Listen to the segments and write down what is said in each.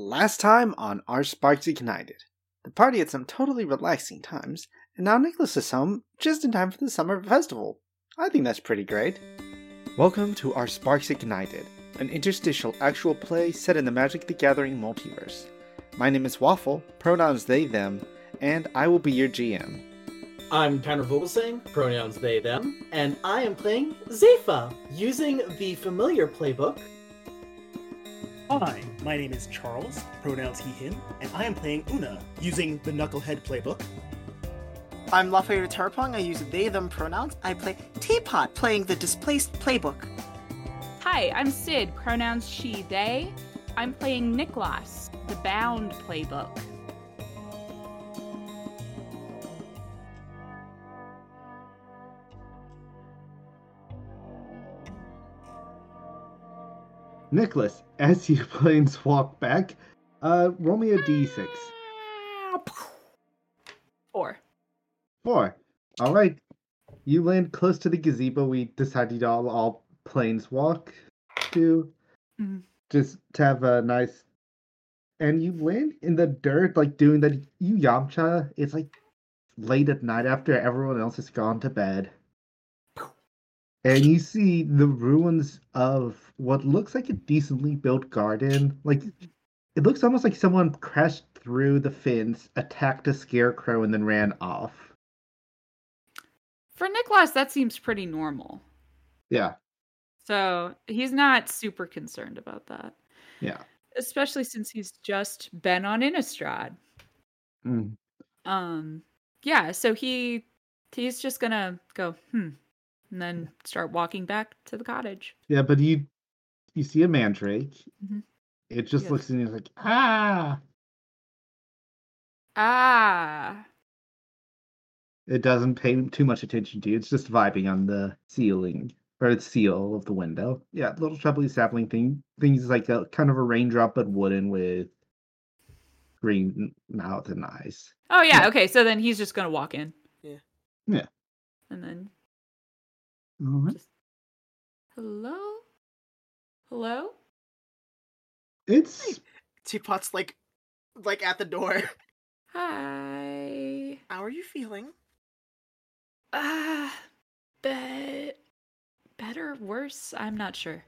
Last time on Our Sparks Ignited. The party had some totally relaxing times, and now Nicholas is home just in time for the summer festival. I think that's pretty great. Welcome to Our Sparks Ignited, an interstitial actual play set in the Magic the Gathering multiverse. My name is Waffle, pronouns they, them, and I will be your GM. I'm Tanner Vogelsang, pronouns they, them, and I am playing Zayfa, using the familiar playbook. Hi, my name is Charles, pronouns he, him, and I am playing Una, using the Knucklehead playbook. I'm Lafayette Tarpong. I use they, them pronouns. I play Teapot, playing the Displaced playbook. Hi, I'm Cyd, pronouns she, they. I'm playing Niklas, the Bound playbook. Nicholas, as you planes walk back, uh, roll me a d6. Four. Four. All right. You land close to the gazebo we decided all, all planes walk to. Mhm. Just to have a nice. And you land in the dirt, like doing that. you Yamcha. It's like late at night after everyone else has gone to bed. And you see the ruins of what looks like a decently built garden. Like it looks almost like someone crashed through the fence, attacked a scarecrow, and then ran off. For Niklas, that seems pretty normal. Yeah. So he's not super concerned about that, Yeah. especially since he's just been on Innistrad. Mm. Um, yeah, so he he's just gonna go, hmm, and then start walking back to the cottage. Yeah, but you you see a mandrake. Mhm. It just Yes. looks and he's like, ah. Ah, It doesn't pay too much attention to you. It's just vibing on the ceiling or the seal of the window. Yeah, little trebly sapling thing. Things like a kind of a raindrop, but wooden with green mouth and eyes. oh yeah, Yeah. okay. So then he's just gonna walk in. Yeah. Yeah. and then All right. hello, hello. It's Teapot's like, like at the door. Hi. How are you feeling? Ah, bet better, worse. I'm not sure.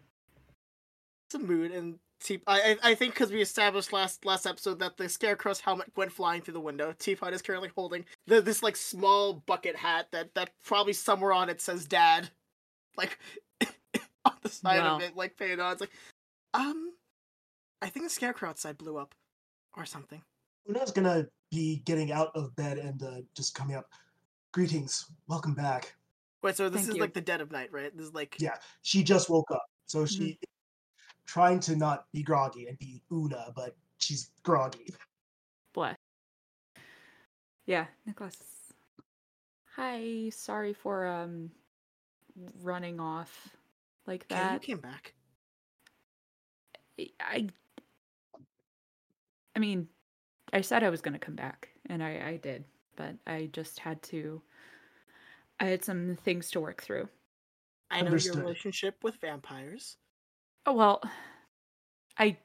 It's a mood, and Teap. I I, I think because we established last last episode that the scarecrow's helmet went flying through the window. Teapot is currently holding the, this like small bucket hat that that probably somewhere on it says "Dad," like on the side Wow. of it, like painted on. It's like, um, I think the scarecrow outside blew up, or something. Una's gonna be getting out of bed and uh, just coming up. Greetings, welcome back. Wait, so this Thank is you. like the dead of night, right? This is like Yeah, she just woke up, so she trying to not be groggy and be Una, but she's groggy. Bless. Yeah, Nicholas. Hi, sorry for um running off like that. Okay, you came back. I I mean, I said I was going to come back and I I did, but I just had to I had some things to work through. I know Understood. your relationship with vampires. Oh well, I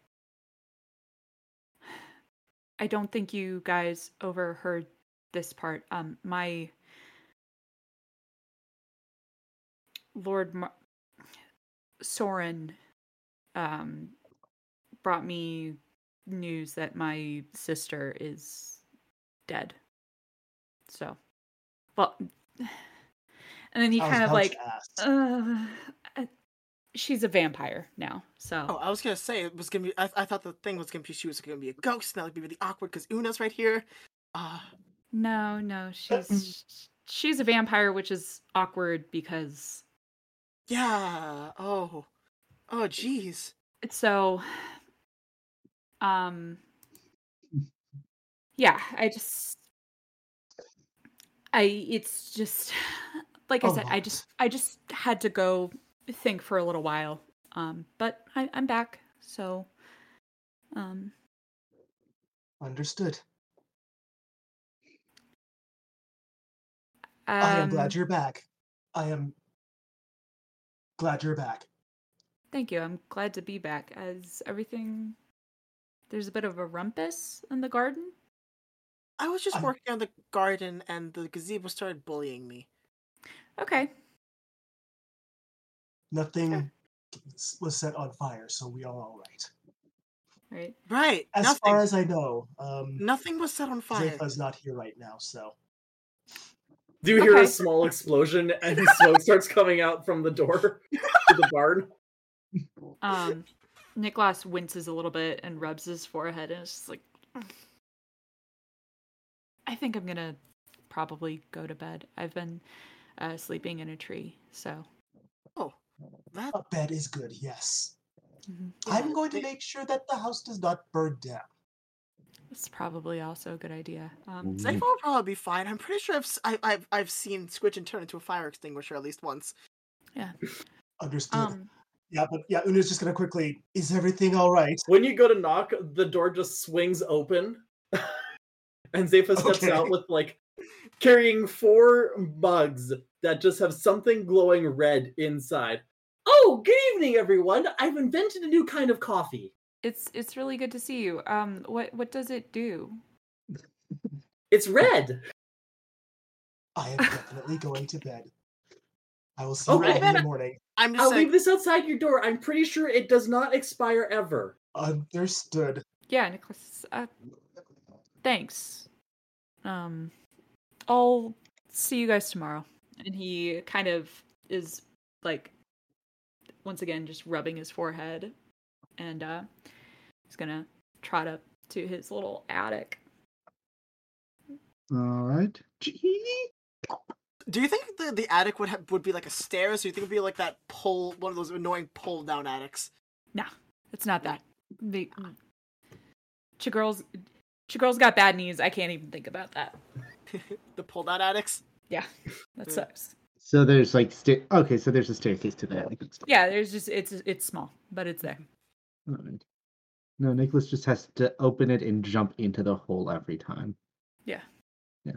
I don't think you guys overheard this part. Um my Lord Mar- Soren um brought me news that my sister is dead. So, well, and then he I kind of like uh, she's a vampire now. So Oh, I was gonna say it was gonna be. I, I thought the thing was gonna be she was gonna be a ghost. and That would be really awkward because Una's right here. Uh, no, no, she's she's a vampire, which is awkward because yeah. Oh, oh, jeez. so um yeah, I just I it's just like I Oh. said, I just I just had to go think for a little while. Um but I, I'm back. So um Understood. I am um, glad you're back. I am glad you're back. Thank you. I'm glad to be back. As everything there's a bit of a rumpus in the garden. I was just I'm- working on the garden and the gazebo started bullying me. Okay. Nothing s- was set on fire, so we are all right. Right. Right. As nothing. far as I know, um, nothing was set on fire. Zayfa's not here right now, so Do you hear Okay. a small explosion and smoke starts coming out from the door to the barn? Um, Nicholas winces a little bit and rubs his forehead and is just like, "Mm. I think I'm gonna probably go to bed. I've been uh, sleeping in a tree, so Oh, that a bed is good. Yes, mhm. I'm going to make sure that the house does not burn down. It's probably also a good idea. Um, Zephyr will probably be fine. I'm pretty sure I've, s- I, have I've seen Squidgen turn into a fire extinguisher at least once. Yeah. Understood. um, yeah, but yeah, Una's just gonna quickly. Is everything all right? When you go to knock, the door just swings open, and Zayfa steps Okay. out with like carrying four mugs that just have something glowing red inside. Oh, good evening, everyone! I've invented a new kind of coffee. It's it's really good to see you. Um, what what does it do? It's red. I am definitely going to bed. I will see you Okay. all in the morning. I'm just I'll saying. leave this outside your door. I'm pretty sure it does not expire ever. Understood. Yeah, Nicholas. Uh, thanks. Um, I'll see you guys tomorrow. And he kind of is like, once again, just rubbing his forehead, and uh, he's gonna trot up to his little attic. All right. Gee. Do you think the, the attic would have, would be like a stairs? Or do you think it would be like that pull, one of those annoying pull down attics? Nah, it's not that. The Chigirl's Chigirl's got bad knees. I can't even think about that. the pull down attics? Yeah, that Yeah. sucks. So there's like sta- okay, so there's a staircase to that. Yeah, there's just it's it's small, but it's there. Alright. No, Nicholas just has to open it and jump into the hole every time. Yeah. Yeah.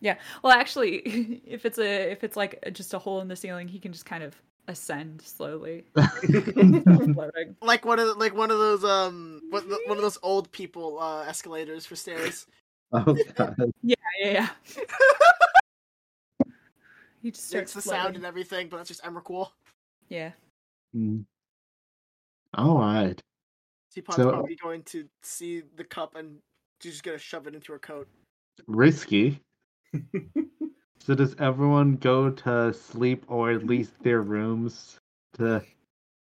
Yeah. Well, actually, if it's a if it's like just a hole in the ceiling, he can just kind of ascend slowly. Like one of the, like one of those um one of those old people uh escalators for stairs. oh god. yeah, yeah, yeah. he just starts It's the sound and everything, but it's just Emrakul. Yeah. Mm. All right. Teapot's So- probably going to see the cup and she's just gonna shove it into her coat. Risky. so does everyone go to sleep or at least their rooms to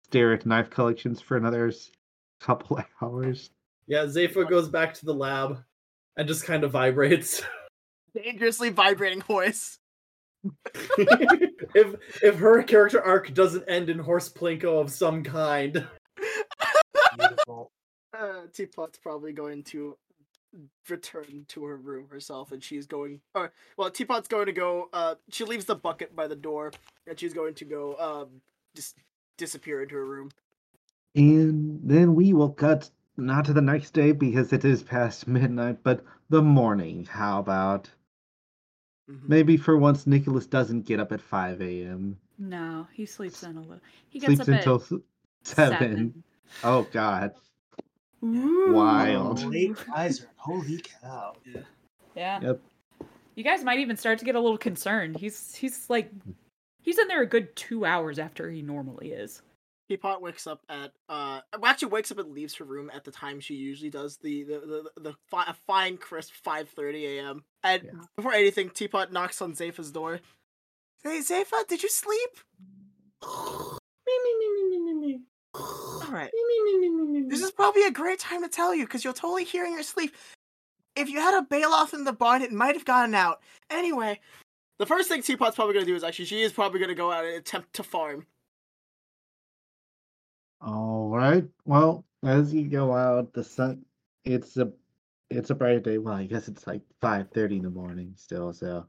stare at knife collections for another couple hours? Yeah, Zayfa goes back to the lab and just kind of vibrates. Dangerously vibrating voice. if if her character arc doesn't end in horse plinko of some kind. Beautiful. Uh, Teapot's probably going to return to her room herself, and she's going. Or well, Teapot's going to go. Uh, she leaves the bucket by the door, and she's going to go. Um, just disappear into her room. And then we will cut not to the next day because it is past midnight, but the morning. How about? Mhm. Maybe for once Nicholas doesn't get up at 5 a.m. No, he sleeps in a little. He gets Sleeps up until at s- 7. Oh god. Ooh. Wild. Late riser. Holy cow. Yeah. Yep. You guys might even start to get a little concerned. He's he's like he's in there a good two hours after he normally is. Teapot wakes up at. Uh, well, actually wakes up and leaves her room at the time she usually does. The the the, the, fi- fine crisp five thirty a.m. And Yeah. before anything, Teapot knocks on Zayfa's door. Hey, Zayfa, did you sleep? All right. This is probably a great time to tell you because you'll totally hear in your sleep. If you had a bail off in the barn, it might have gotten out. Anyway, the first thing Teapot's probably gonna do is actually she is probably gonna go out and attempt to farm. All right. Well, as you go out, the sun it's a it's a bright day. Well, I guess it's like 5:30 in the morning still, so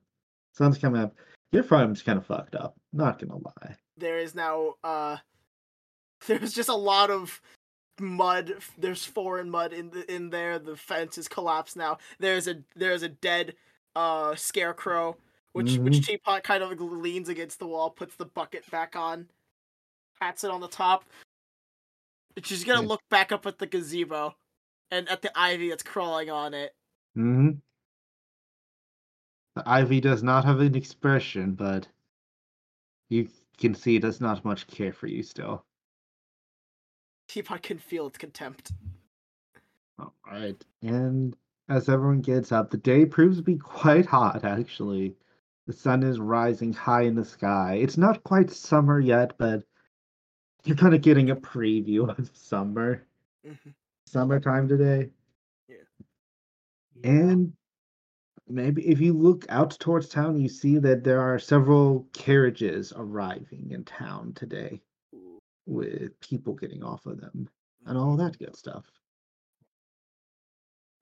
sun's coming up. Your farm's kind of fucked up, not gonna lie. There is now uh there's just a lot of mud. There's foreign mud in the in there. The fence is collapsed now. There's a there's a dead uh scarecrow which which Teapot kind of leans against the wall, puts the bucket back on, pats it on the top. She's gonna Yeah. look back up at the gazebo and at the ivy that's crawling on it. hmm The ivy does not have an expression, but you can see it does not much care for you still. Teapot can feel its contempt. All right. And as everyone gets up, the day proves to be quite hot, actually. The sun is rising high in the sky. It's not quite summer yet, but you're kind of getting a preview of summer. Mhm. Summertime today. Yeah. And maybe if you look out towards town, you see that there are several carriages arriving in town today with people getting off of them and all mm-hmm. that good stuff.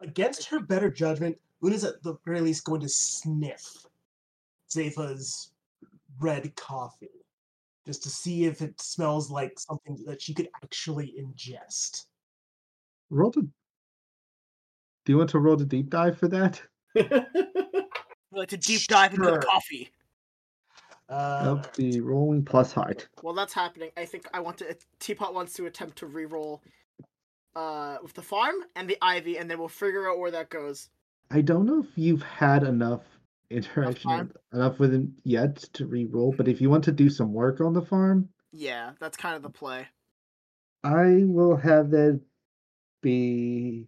against her better judgment, Una's at the very least going to sniff Zayfa's red coffee just to see if it smells like something that she could actually ingest. Roll the. Do you want to roll the deep dive for that? Like to deep dive into the coffee. Uh, Nope, the rolling plus heart. While that's happening, I think I want to. Teapot wants to attempt to re-roll uh, with the farm and the ivy, and then we'll figure out where that goes. I don't know if you've had enough interaction with- enough with him yet to re-roll, but if you want to do some work on the farm, Yeah, that's kind of the play. I will have that be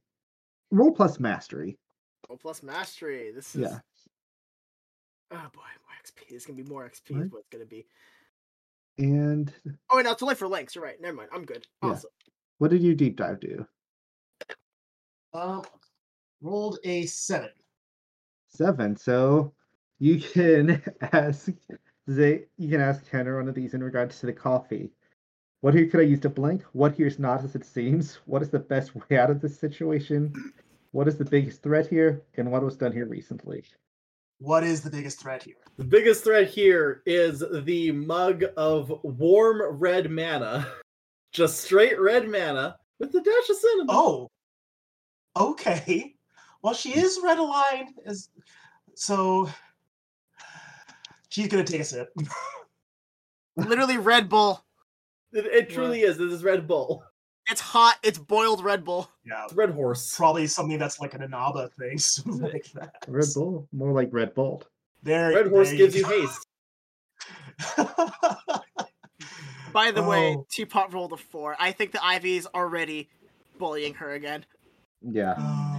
roll plus mastery. Oh, plus mastery. This is. Yeah. Oh boy, XP. This is gonna be more XP. Is what it's gonna be. And Oh, wait, no, it's only for links. You're right. Never mind. I'm good. Yeah. Awesome. what did you deep dive do? um, rolled a seven. Seven. So you can ask Zay, you can ask Tanner one of these in regards to the coffee. What here could I use to blink? What here's not as it seems? What is the best way out of this situation? What is the biggest threat here? And what was done here recently? What is the biggest threat here? The biggest threat here is the mug of warm red mana. Just straight red mana with a dash of cinnamon. Oh, okay. Well, she is red aligned, as so she's gonna take a sip. Literally Red Bull. It, it truly is. This is Red Bull. It's hot. It's boiled Red Bull. yeah, Red Horse. probably something that's like an Anaba thing, something like that. Red Bull? More like Red Bolt. There, Red Horse there gives you go. haste. By the way, Oh. Teapot rolled a four. I think the Ivy is already bullying her again. Yeah. Uh,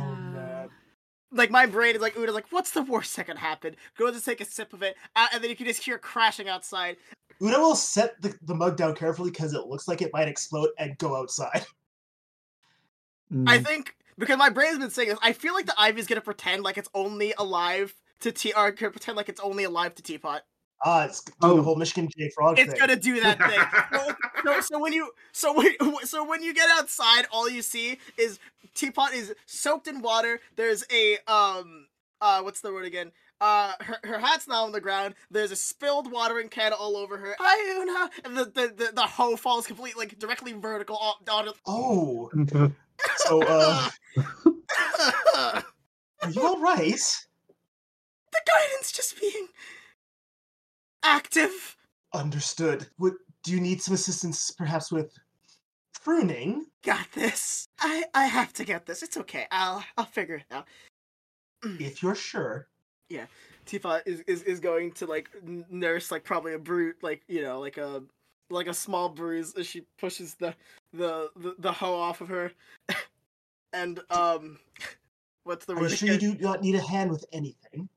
No. man. Like my brain is like, Una's like, what's the worst that could happen? Go to take a sip of it, uh, and then you can just hear it crashing outside. Una will set the, the mug down carefully because it looks like it might explode and go outside. I Mm, think because my brain's been saying this, I feel like the Ivy's gonna pretend like it's only alive to T or gonna pretend like it's only alive to Teapot. Ah, it's doing Oh. the whole Michigan J Frog thing. It's thing. gonna do that thing. so, so, so when you so when so when you get outside, all you see is Teapot is soaked in water. There's a um uh what's the word again? Uh, her, her hat's now on the ground. There's a spilled watering can all over her. Hi, Una! And the, the, the, the hoe falls completely, like, directly vertical on, on Oh, so uh, are you all right? The guidance just being active. Understood. Would do you need some assistance, perhaps with pruning? Got this. I I have to get this. It's okay. I'll I'll figure it out. If you're sure. Yeah. Tifa is, is is going to like nurse like probably a brute like you know like a like a small bruise as she pushes the the the, the hoe off of her, and um, what's the Are you word? sure you do not need a hand with anything?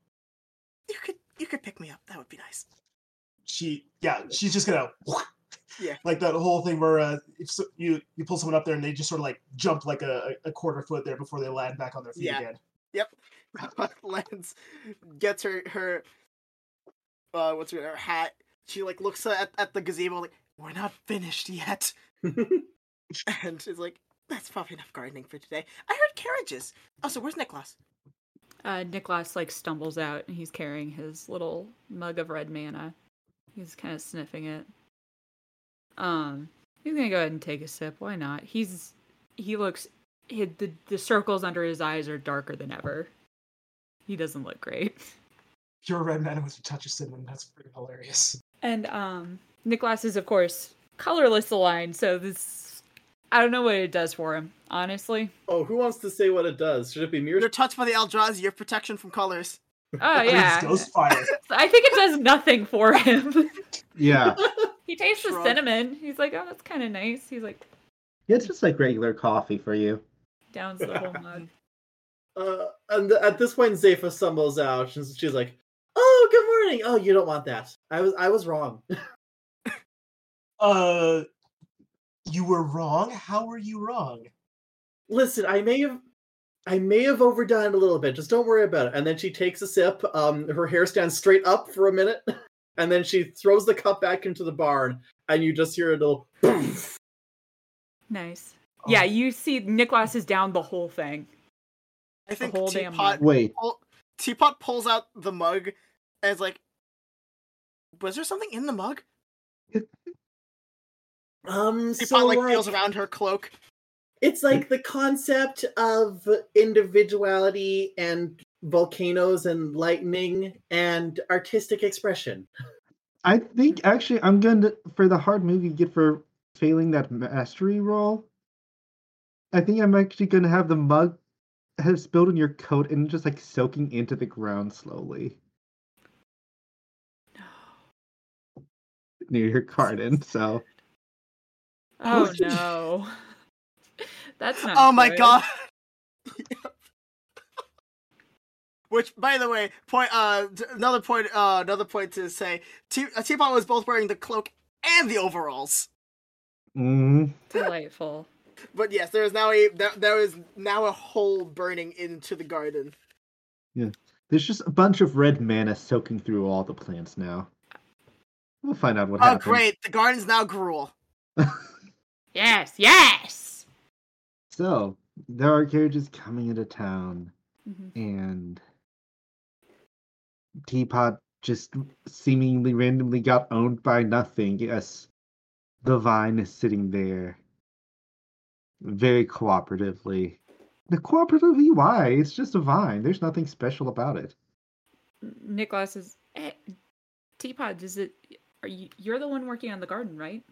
You could you could pick me up. That would be nice. She, yeah, she's just gonna. Yeah. Like that whole thing where uh, if so, you you pull someone up there and they just sort of like jump like a, a quarter foot there before they land back on their feet Yeah. again. Yep. Lance gets her her uh what's her, her hat. She like looks at at the gazebo like we're not finished yet, and she's like that's probably enough gardening for today. I heard carriages. Oh, so where's Nicholas? Uh, Nicholas like stumbles out and he's carrying his little mug of red mana. He's kind of sniffing it. Um, he's gonna go ahead and take a sip. Why not? He's he looks he, the the circles under his eyes are darker than ever. He doesn't look great. Pure red mana with a touch of cinnamon. That's pretty hilarious. And um, Nicholas is of course colorless aligned, so this I don't know what it does for him, honestly. Oh, who wants to say what it does? Should it be mirror? You're touched by the Eldrazi, you have protection from colors. Oh yeah. Ghostfire. I think it does nothing for him. Yeah. he tastes the cinnamon. He's like, oh, that's kind of nice. He's like, yeah, It's just like regular coffee for you. downs the whole mug. Uh, and at this point, Zephyr stumbles out, and she's like, "Oh, good morning. Oh, you don't want that. I was, I was wrong. Uh, you were wrong. How were you wrong? Listen, I may have, I may have overdone it a little bit. Just don't worry about it." And then she takes a sip. Um, her hair stands straight up for a minute, and then she throws the cup back into the barn, and you just hear a little. poof. Nice. Oh. Yeah, you see Nicholas is down the whole thing. I think whole Teapot, mug. Wait, pull, Teapot pulls out the mug and is like, was there something in the mug? Um, Teapot so like like, feels around her cloak. It's like the concept of individuality and volcanoes and lightning and artistic expression. I think actually I'm going to for the hard movie get for failing that mastery roll. I think I'm actually going to have the mug has spilled in your coat and just like soaking into the ground slowly No. near your garden. So Oh no. That's not Oh my good. god. Which, by the way, point uh another point uh another point to say, Te- uh, Teapot was both wearing the cloak and the overalls. mm, Delightful. But yes, there is now a there, there is now a hole burning into the garden. Yeah, there's just a bunch of red mana soaking through all the plants now. We'll find out what Oh happens. great, the garden's now gruel. Yes, yes. So there are carriages coming into town, Mhm. and Teapot just seemingly randomly got owned by nothing. Yes, the vine is sitting there very cooperatively. The cooperatively why? It's just a vine. There's nothing special about it. Nicholas is eh, Teapot, Is it are you you're the one working on the garden, right?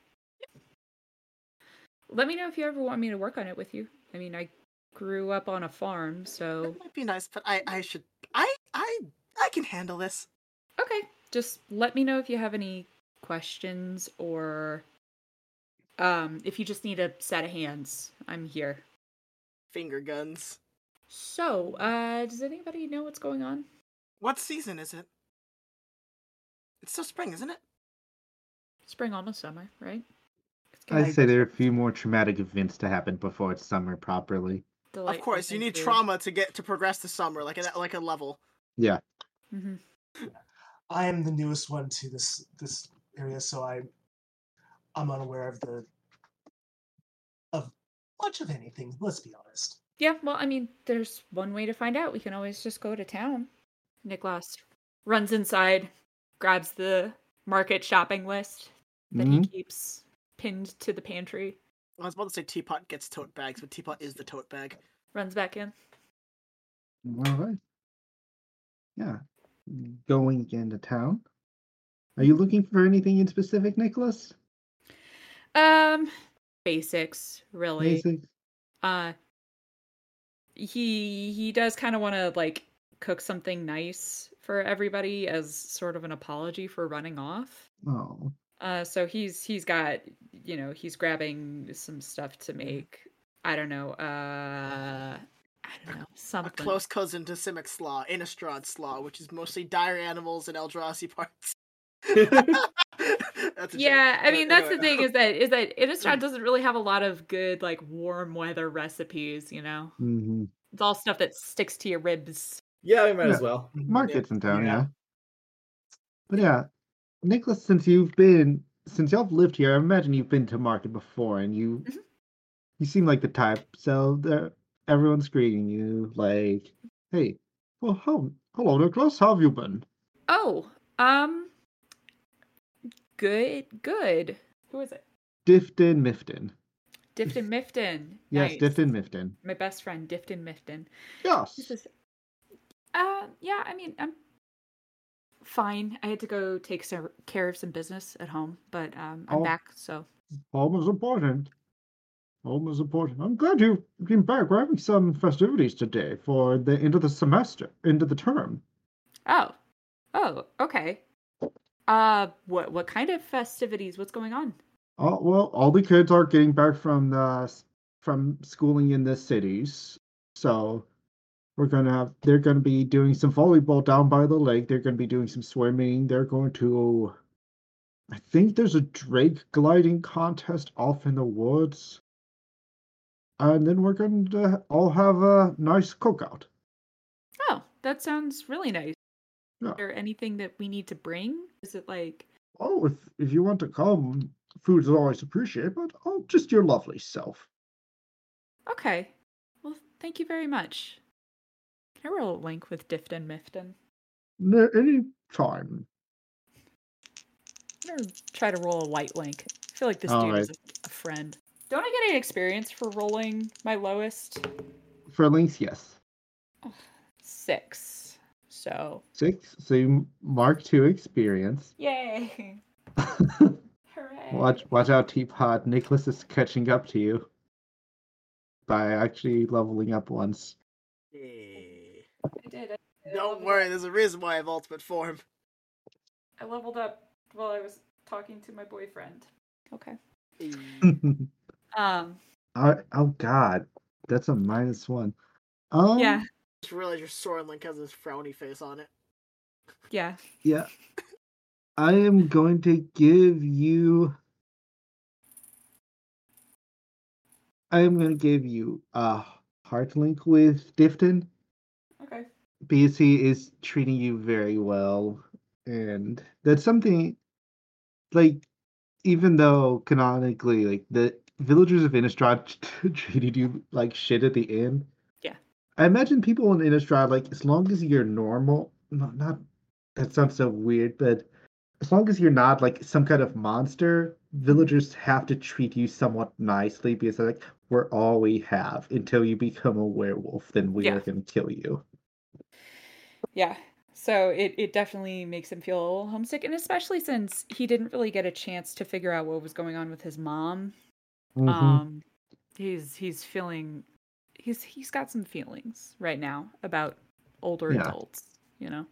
Let me know if you ever want me to work on it with you. I mean, I grew up on a farm, so That might be nice, but I I should I I I can handle this. okay. Just let me know if you have any questions or um if you just need a set of hands. I'm here. Finger guns. So, uh does anybody know what's going on? What season is it? It's still spring, isn't it? Spring almost summer, right? It's I'd gonna say there are a few more traumatic events to happen before it's summer properly. Of course, you need trauma to get to progress to summer, like a like a level. Yeah. hmm I am the newest one to this this area, so I I'm unaware of the of much of anything. Let's be honest. Yeah, well, I mean, there's one way to find out. We can always just go to town. Nicholas runs inside, grabs the market shopping list that Mhm. he keeps pinned to the pantry, I was about to say Teapot gets tote bags, but Teapot is the tote bag. runs back in. All right. Yeah. Going into town. Are you looking for anything in specific, Nicholas? Um, basics, really. Basic? Uh, he he does kind of want to like cook something nice for everybody as sort of an apology for running off. Oh. Uh, so he's he's got you know he's grabbing some stuff to make I don't know uh I don't know A close cousin to Simic Slaw, Innistrad Slaw, which is mostly dire animals and Eldrazi parts. That's a joke. yeah I But mean that's the thing is that is that Innistrad doesn't really have a lot of good like warm weather recipes you know hmm it's all stuff that sticks to your ribs Yeah, we might Yeah. as well. Markets in town, Yeah. yeah. But yeah, Nicholas, since you've been since y'all have lived here, I imagine you've been to market before, and you Mhm. you seem like the type. So there, everyone's greeting you like, "Hey, well, how, hello, Nicholas. How have you been?" oh um good good who is it Difton Mifton. Difton Mifton Yes, nice. Difton Mifton. my best friend Difton Mifton Yes. Is, uh, yeah. I mean, I'm fine. I had to go take some, care of some business at home, but um, I'm back. So Home is important. Home is important. I'm glad you came back. We're having some festivities today for the end of the semester, end of the term. Oh. Oh, okay. Uh what what kind of festivities? What's going on? Oh well, all the kids are getting back from the from schooling in the cities, so we're gonna have. They're gonna be doing some volleyball down by the lake. They're gonna be doing some swimming. They're going to. I think there's a drake gliding contest off in the woods, and then we're going to all have a nice cookout. Oh, that sounds really nice. Yeah. Is there anything that we need to bring? Is it like Oh, if if you want to come, food is always appreciated. But oh, just your lovely self. Okay. Well, thank you very much. Can I roll a link with Difton Mifton? N- Any time. I'm gonna try to roll a white link. I feel like this All dude is a, a friend. Don't I get any experience for rolling my lowest? For links, yes. Six. So Six. So you mark two experience. yay! Hooray! watch watch out, Teapot. Nicholas is catching up to you by actually leveling up once. I did. I, I Don't leveled worry, up- there's a reason why I have ultimate form. I leveled up while I was talking to my boyfriend. Okay. Um. I, oh God, that's a minus one. Um, Yeah. Just realize your Soren Link has this frowny face on it. Yeah. yeah. I am going to give you. I am going to give you a heart link with Difton. He is treating you very well and that's something like even though canonically like the villagers of innistrad treated you like shit at the end Yeah. i imagine people in innistrad like as long as you're normal not, not that sounds so weird but as long as you're not like some kind of monster villagers have to treat you somewhat nicely because they're like we're all we have until you become a werewolf then we Yeah. are going to kill you Yeah. So it, it definitely makes him feel a little homesick, and especially since he didn't really get a chance to figure out what was going on with his mom. Mhm. Um, he's he's feeling he's he's got some feelings right now about older Yeah. adults. You know.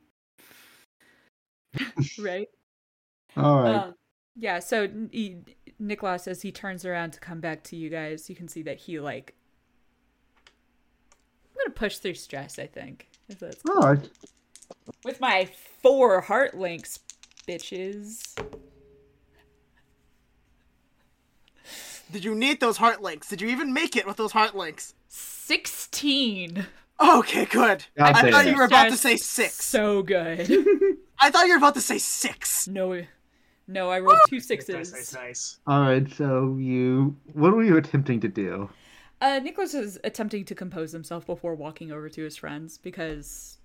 right. All right. Um, yeah. So he, Nicholas, as he turns around to come back to you guys, you can see that he like. I'm gonna push through stress. I think. If that's All right. With my four heart links, bitches. Did you need those heart links? Did you even make it with those heart links? 16. Okay, good. God I thought you were about to say six. So good. I thought you were about to say six. no, no, I rolled two Nice, nice, nice. All right. So you, what were you attempting to do? Uh, Nicholas is attempting to compose himself before walking over to his friends because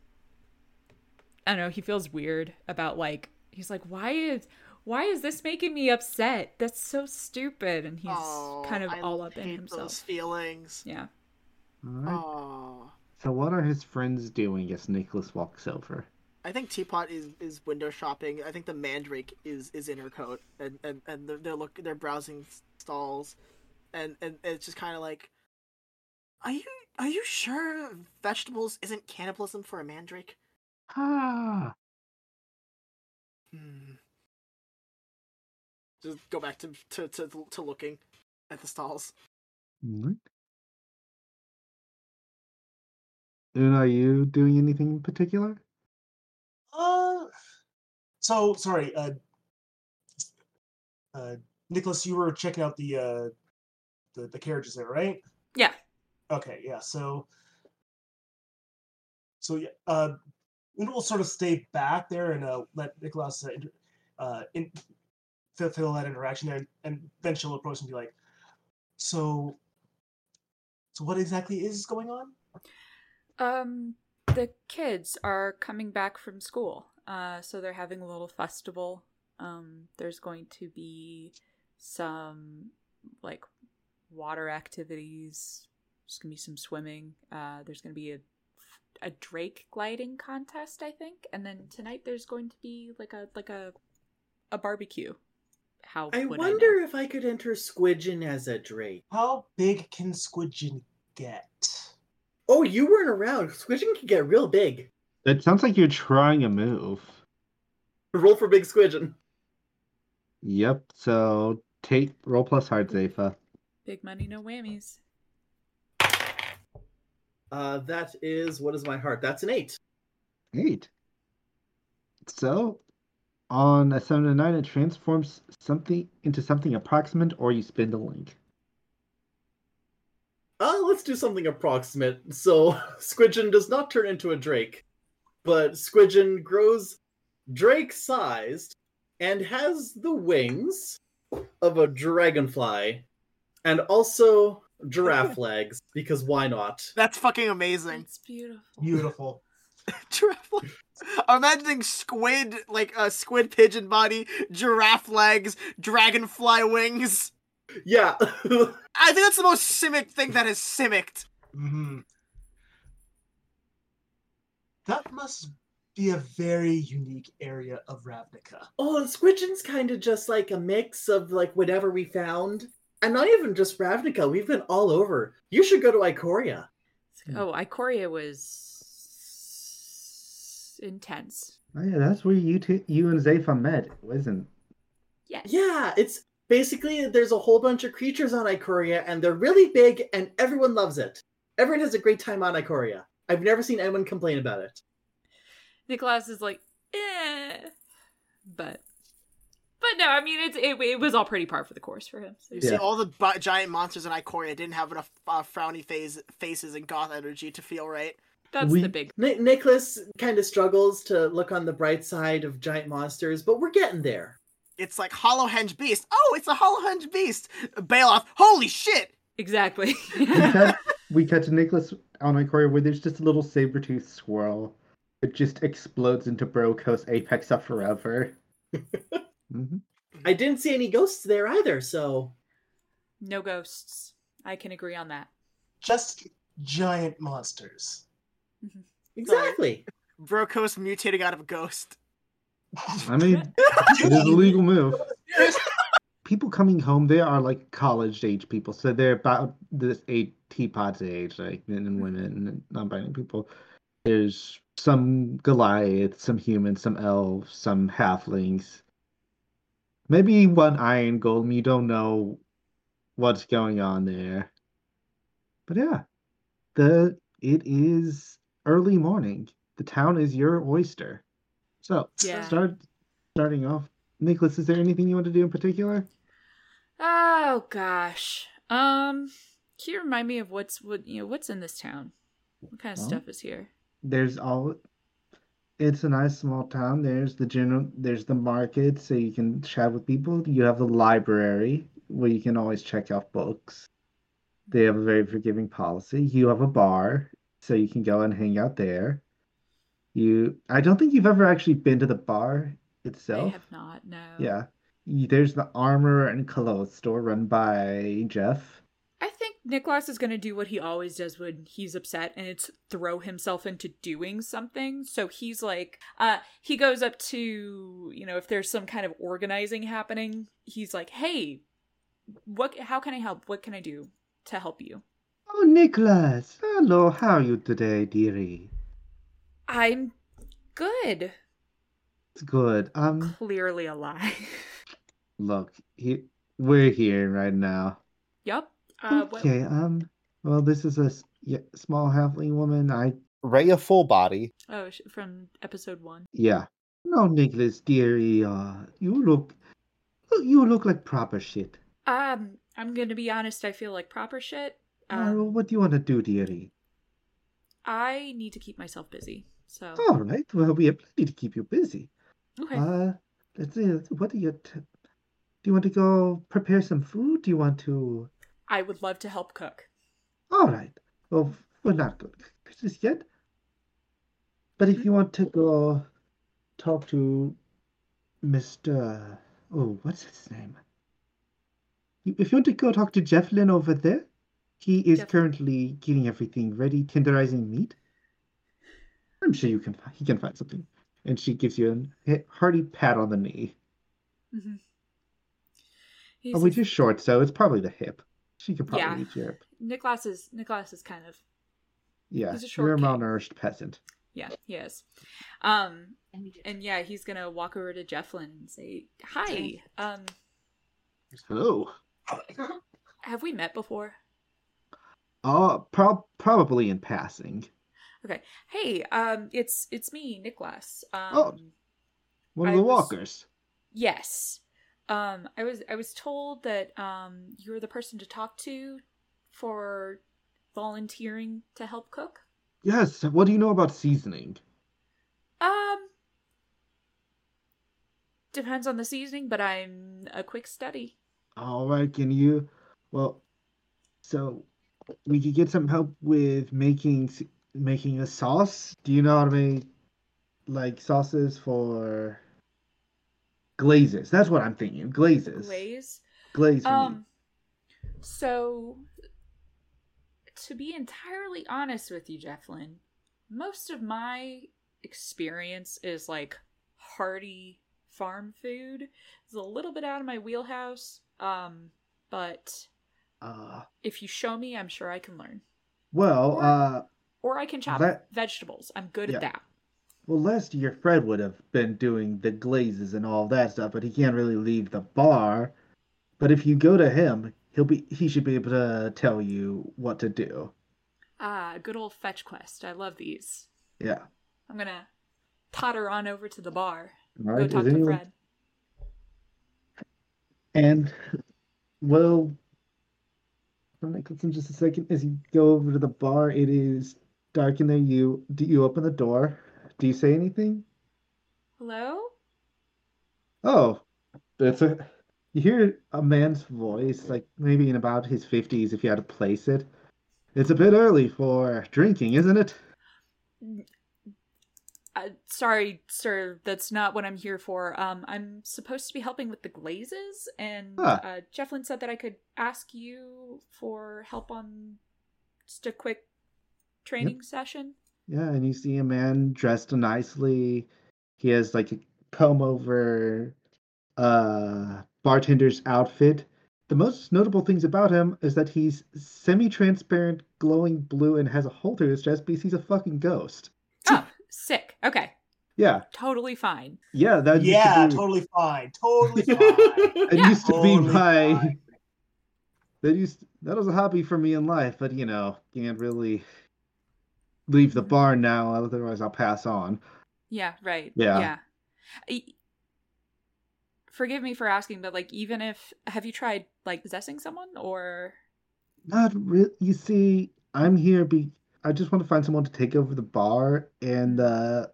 I don't know. He feels weird about like he's like, why is why is this making me upset? That's so stupid, and he's oh, kind of I all up in himself. Those feelings. Yeah. All right. Oh. So what are his friends doing as Nicholas walks over? I think Teapot is, is window shopping. I think the Mandrake is, is in her coat, and and, and they're, they're look they're browsing stalls, and, and it's just kind of like, are you are you sure vegetables isn't cannibalism for a Mandrake? Ah. Hmm. Just go back to to to, to looking at the stalls. All right. And are you doing anything in particular? Uh, so sorry, uh, uh, Nicholas, you were checking out the uh, the the carriages there, right? Yeah. Okay, yeah. So, so yeah, uh, Will sort of stay back there and uh, let Nicholas uh, uh, in, fulfill that interaction there, and then she'll approach and be like, "So, so what exactly is going on?" Um, the kids are coming back from school. Uh, so they're having a little festival. Um, there's going to be some like water activities. There's gonna be some swimming. Uh, there's gonna be a a drake gliding contest, I think, and then tonight there's going to be like a like a a barbecue, how I would know? wonder if I could enter Squidgen as a Drake. How big can Squidgen get? Oh, you weren't around. Squidgen can get real big. It sounds like you're trying a move. Roll for big Squidgen. Yep. So take roll plus heart, Zayfa. Big money, no whammies. Uh, that is what is my heart? That's an eight. Eight. So, on a seven to nine, it transforms something into something approximate, or you spend a link. Uh, let's do something approximate. So Squidgen does not turn into a Drake, but Squidgen grows Drake-sized and has the wings of a dragonfly, and also giraffe legs. Because why not? That's fucking amazing. It's beautiful. Beautiful. Giraffe. I'm imagining squid, like a squid pigeon body, giraffe legs, dragonfly wings. Yeah. I think that's the most simic thing that is simicked. hmm That must be a very unique area of Ravnica. oh, Squidgen's kind of just like a mix of like whatever we found. And not even just Ravnica, we've been all over. You should go to Ikoria. Oh, Ikoria was intense. Oh yeah, that's where you two, you and Zayfa met, wasn't? Yes. Yeah, it's basically there's a whole bunch of creatures on Ikoria, and they're really big, and everyone loves it. Everyone has a great time on Ikoria. I've never seen anyone complain about it. Nicholas is like, eh, but, but no, I mean it's it, it was all pretty par for the course for him. So. You Yeah. see, all the bu- giant monsters in Ikoria didn't have enough uh, frowny phase- faces and goth energy to feel right. That's We- the big. Ni- Nicholas kind of struggles to look on the bright side of giant monsters, but we're getting there. It's like Hollowhenge Beast. Oh, it's a Hollowhenge Beast. Bailoff. Holy shit! Exactly. We cut, we cut to Nicholas on Ikoria where there's just a little saber tooth squirrel. It just explodes into Brokkos Apex of Forever. Hmm I didn't see any ghosts there either, so no ghosts. I can agree on that. Just giant monsters. exactly. Brokkos mutating out of a ghost. I mean, it is a legal move. People coming home, they are like college age people, so they're about this eight teapots age, like men and women and non-binary people. There's some Goliaths, some humans, some elves, some halflings. Maybe one iron golem. You don't know what's going on there. But yeah, the it is early morning. The town is your oyster. So Yeah. start starting off. Nicholas, is there anything you want to do in particular? Oh gosh. Um, can you remind me of what's what you know what's in this town? What kind of Well, stuff is here? There's all. It's a nice small town. There's the general. There's the market, so you can chat with people. You have the library where you can always check out books. They have a very forgiving policy. You have a bar, so you can go and hang out there. You, I don't think you've ever actually been to the bar itself. I have not. No. Yeah. There's the armor and clothes store run by Jeff. Nicholas is going to do what he always does when he's upset, and it's throw himself into doing something. So he's like, uh, he goes up to, you know, if there's some kind of organizing happening, he's like, hey, what, how can I help? What can I do to help you? Oh, Nicholas. Hello, how are you today, dearie? I'm good. It's good. Um, I'm Clearly a lie. look, he, we're here right now. yup. Uh, what, Okay, um, well, this is a yeah, small halfling woman. I, Rhea full body. oh, from episode one. yeah. No, Nicholas, dearie, uh, you look, you look like proper shit. Um, I'm gonna be honest. I feel like proper shit. Uh, Um, what do you want to do, dearie? I need to keep myself busy. So All right, well, we have plenty to keep you busy. okay. Uh, let's see, what do you, t- do you want to go prepare some food? Do you want to? I would love to help cook. All right. Well, we're not good Christmas yet. But if you want to go talk to Mr. Oh, what's his name? If you want to go talk to Jeff Lynn over there, he is Jeff- currently getting everything ready, tenderizing meat. I'm sure you can. He can find something. And she gives you a hearty pat on the knee. Mhm. He's Oh, which is short, so it's probably the hip. She could probably Yeah. reach your. Nicholas is Nicholas is kind of Yeah, He's a you're a short king. malnourished peasant. yeah, he is. Um and yeah, he's gonna walk over to Jefflin and say, Hi. Um Hello. have we met before? Uh, prob probably in passing. Okay. Hey, um it's it's me, Nicholas. Um Oh. One of I the was- walkers. Yes. Um I was I was told that um you're the person to talk to for volunteering to help cook. Yes. What do you know about seasoning? Um depends on the seasoning, but I'm a quick study. All right. Can you? Well, so we could get some help with making making a sauce. Do you know how to make like sauces for glazes? That's what I'm thinking. Glazes. Glaze. Glaze. Um so to be entirely honest with you, Jefflin, most of my experience is like hearty farm food. It's a little bit out of my wheelhouse. Um, but Uh. if you show me, I'm sure I can learn. Well. Or- Uh. Or I can chop That- vegetables. I'm good Yeah. at that. Well, last year Fred would have been doing the glazes and all that stuff, but he can't really leave the bar. But if you go to him, he'll be he should be able to tell you what to do. Ah, good old fetch quest. I love these. Yeah. I'm gonna totter on over to the bar. All Go right. talk Is to anyone Fred. and well Nicholson just a second as you go over to the bar, it is dark in there. You do you open the door? Do you say anything? Hello? Oh, that's a you hear a man's voice, like maybe in about his fifties if you had to place it. It's a bit early for drinking, isn't it? Uh, sorry, sir. That's not what I'm here for. Um, I'm supposed to be helping with the glazes, and Ah. uh, Jefflin said that I could ask you for help on just a quick training session. Yeah, and you see a man dressed nicely. He has like a comb over uh bartender's outfit. The most notable things about him is that he's semi-transparent, glowing blue, and has a hole through his chest because he's a fucking ghost. Oh, sick. Okay, Yeah, totally fine. yeah, that used to yeah, be- totally fine. Totally fine. It Yeah. used to be my fine. that used that was a hobby for me in life, but you know, can't really leave the Mhm. bar now, otherwise I'll pass on. Yeah, right. Yeah. Yeah. Forgive me for asking, but like, even if have you tried like possessing someone or? Not really. You see, I'm here be I just want to find someone to take over the bar and the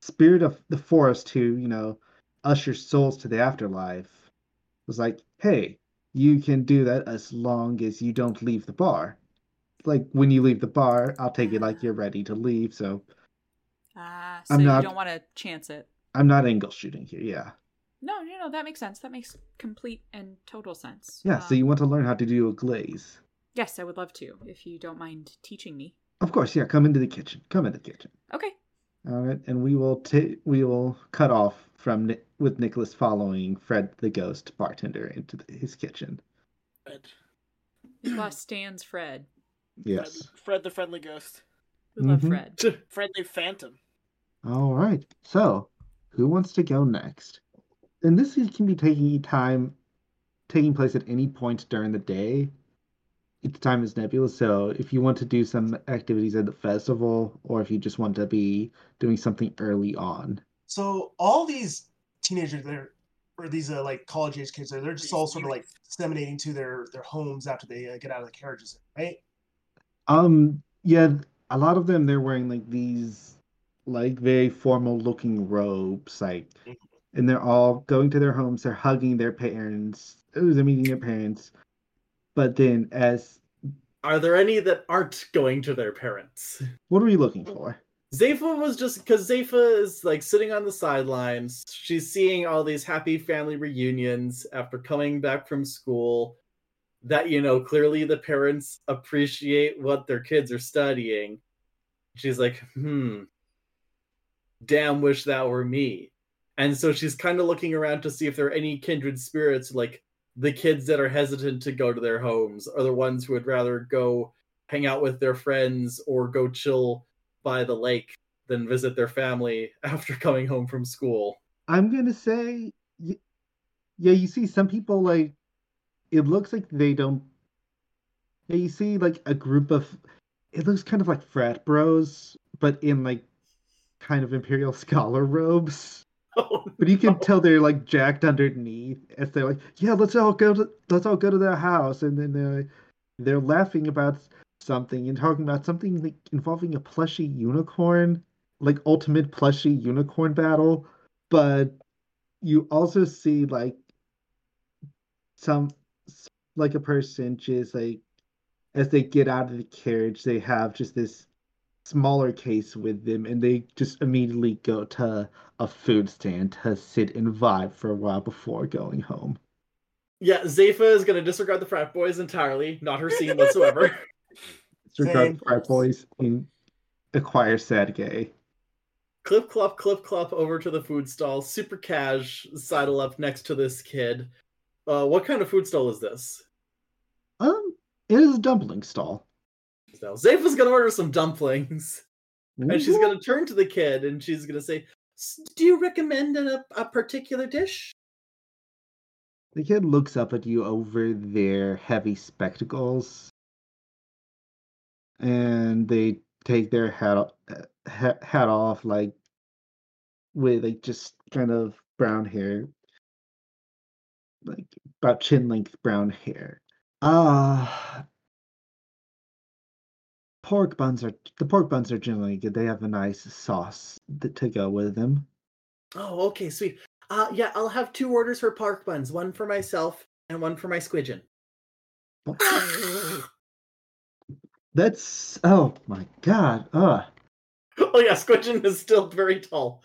spirit of the forest to, you know, usher souls to the afterlife. Was like, hey, you can do that as long as you don't leave the bar. Like when you leave the bar, I'll take it like you're ready to leave. So Ah, so I'm you not- don't want to chance it. I'm not angle shooting here. Yeah, No, no, no. That makes sense. That makes complete and total sense. yeah. So Um, you want to learn how to do a glaze? Yes, I would love to if you don't mind teaching me. Of course, yeah. Come into the kitchen. Come in the kitchen. Okay. All right, and we will ta- we will cut off from Ni- with Nicholas following Fred the ghost bartender into the, his kitchen. Fred. Nicholas stands Fred. Yes. Fred, Fred the friendly ghost. We love Mhm. Fred. Friendly phantom. All right. So, who wants to go next? And this can be taking time, taking place at any point during the day. Each time is nebulous. So, if you want to do some activities at the festival, or if you just want to be doing something early on. So all these teenagers, they're or these uh, like college age kids, they're they're just all sort of like disseminating to their their homes after they uh, get out of the carriages, right? Um, yeah, a lot of them they're wearing like these like very formal looking robes, like and they're all going to their homes, they're hugging their parents, oh, they're meeting their parents. But then as Are there any that aren't going to their parents? what are we looking for? Zayfa was just because Zayfa is like sitting on the sidelines. She's seeing all these happy family reunions after coming back from school. That, you know, clearly the parents appreciate what their kids are studying. She's like, hmm, damn, wish that were me. And so she's kind of looking around to see if there are any kindred spirits like the kids that are hesitant to go to their homes are the ones who would rather go hang out with their friends or go chill by the lake than visit their family after coming home from school. I'm gonna say, yeah, you see some people like, it looks like they don't. Yeah, you see like a group of, it looks kind of like frat bros, but in like, kind of imperial scholar robes. Oh, But you can no. tell they're like jacked underneath as they're like, yeah, let's all go to let's all go to their house, and then they're they're laughing about something and talking about something like involving a plushy unicorn, like ultimate plushy unicorn battle. But you also see like some like a person just like as they get out of the carriage, they have just this smaller case with them, and they just immediately go to a food stand to sit and vibe for a while before going home. Yeah, Zayfa is going to disregard the frat boys entirely, not her scene whatsoever. Disregard Same. frat boys and acquire sad gay. clip clop, clip clop over to the food stall. Super cash sidle up next to this kid. Uh, what kind of food stall is this? Um, it is a dumpling stall. So going to order some dumplings. And she's going to turn to the kid and she's going to say, "S- Do you recommend a, a particular dish? The kid looks up at you over their heavy spectacles, and they take their hat hat off, like with like just kind of brown hair, like about chin length brown hair. Ah, pork buns are the pork buns are generally good. They have a nice sauce th- to go with them. Oh, okay, sweet. Uh, yeah, I'll have two orders for pork buns one for myself and one for my squidgen. That's oh my god. Uh oh, yeah, squidgen is still very tall.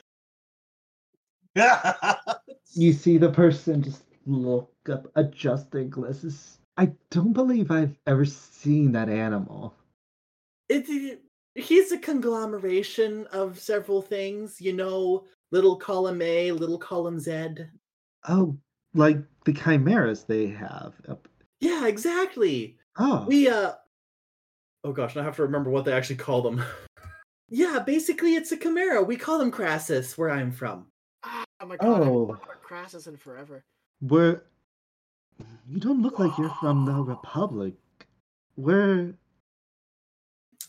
you see the person just look up, adjust their glasses. I don't believe I've ever seen that animal. It's he's a conglomeration of several things, you know, little column A, little column Z. Oh, like the chimeras they have. Up. Yeah, exactly. Oh, We uh Oh gosh, now I have to remember what they actually call them. yeah, basically it's a chimera. We call them crassus where I'm from. Oh my god, I haven't Oh. Crassus in forever. Where you don't look like you're from the Republic. Where?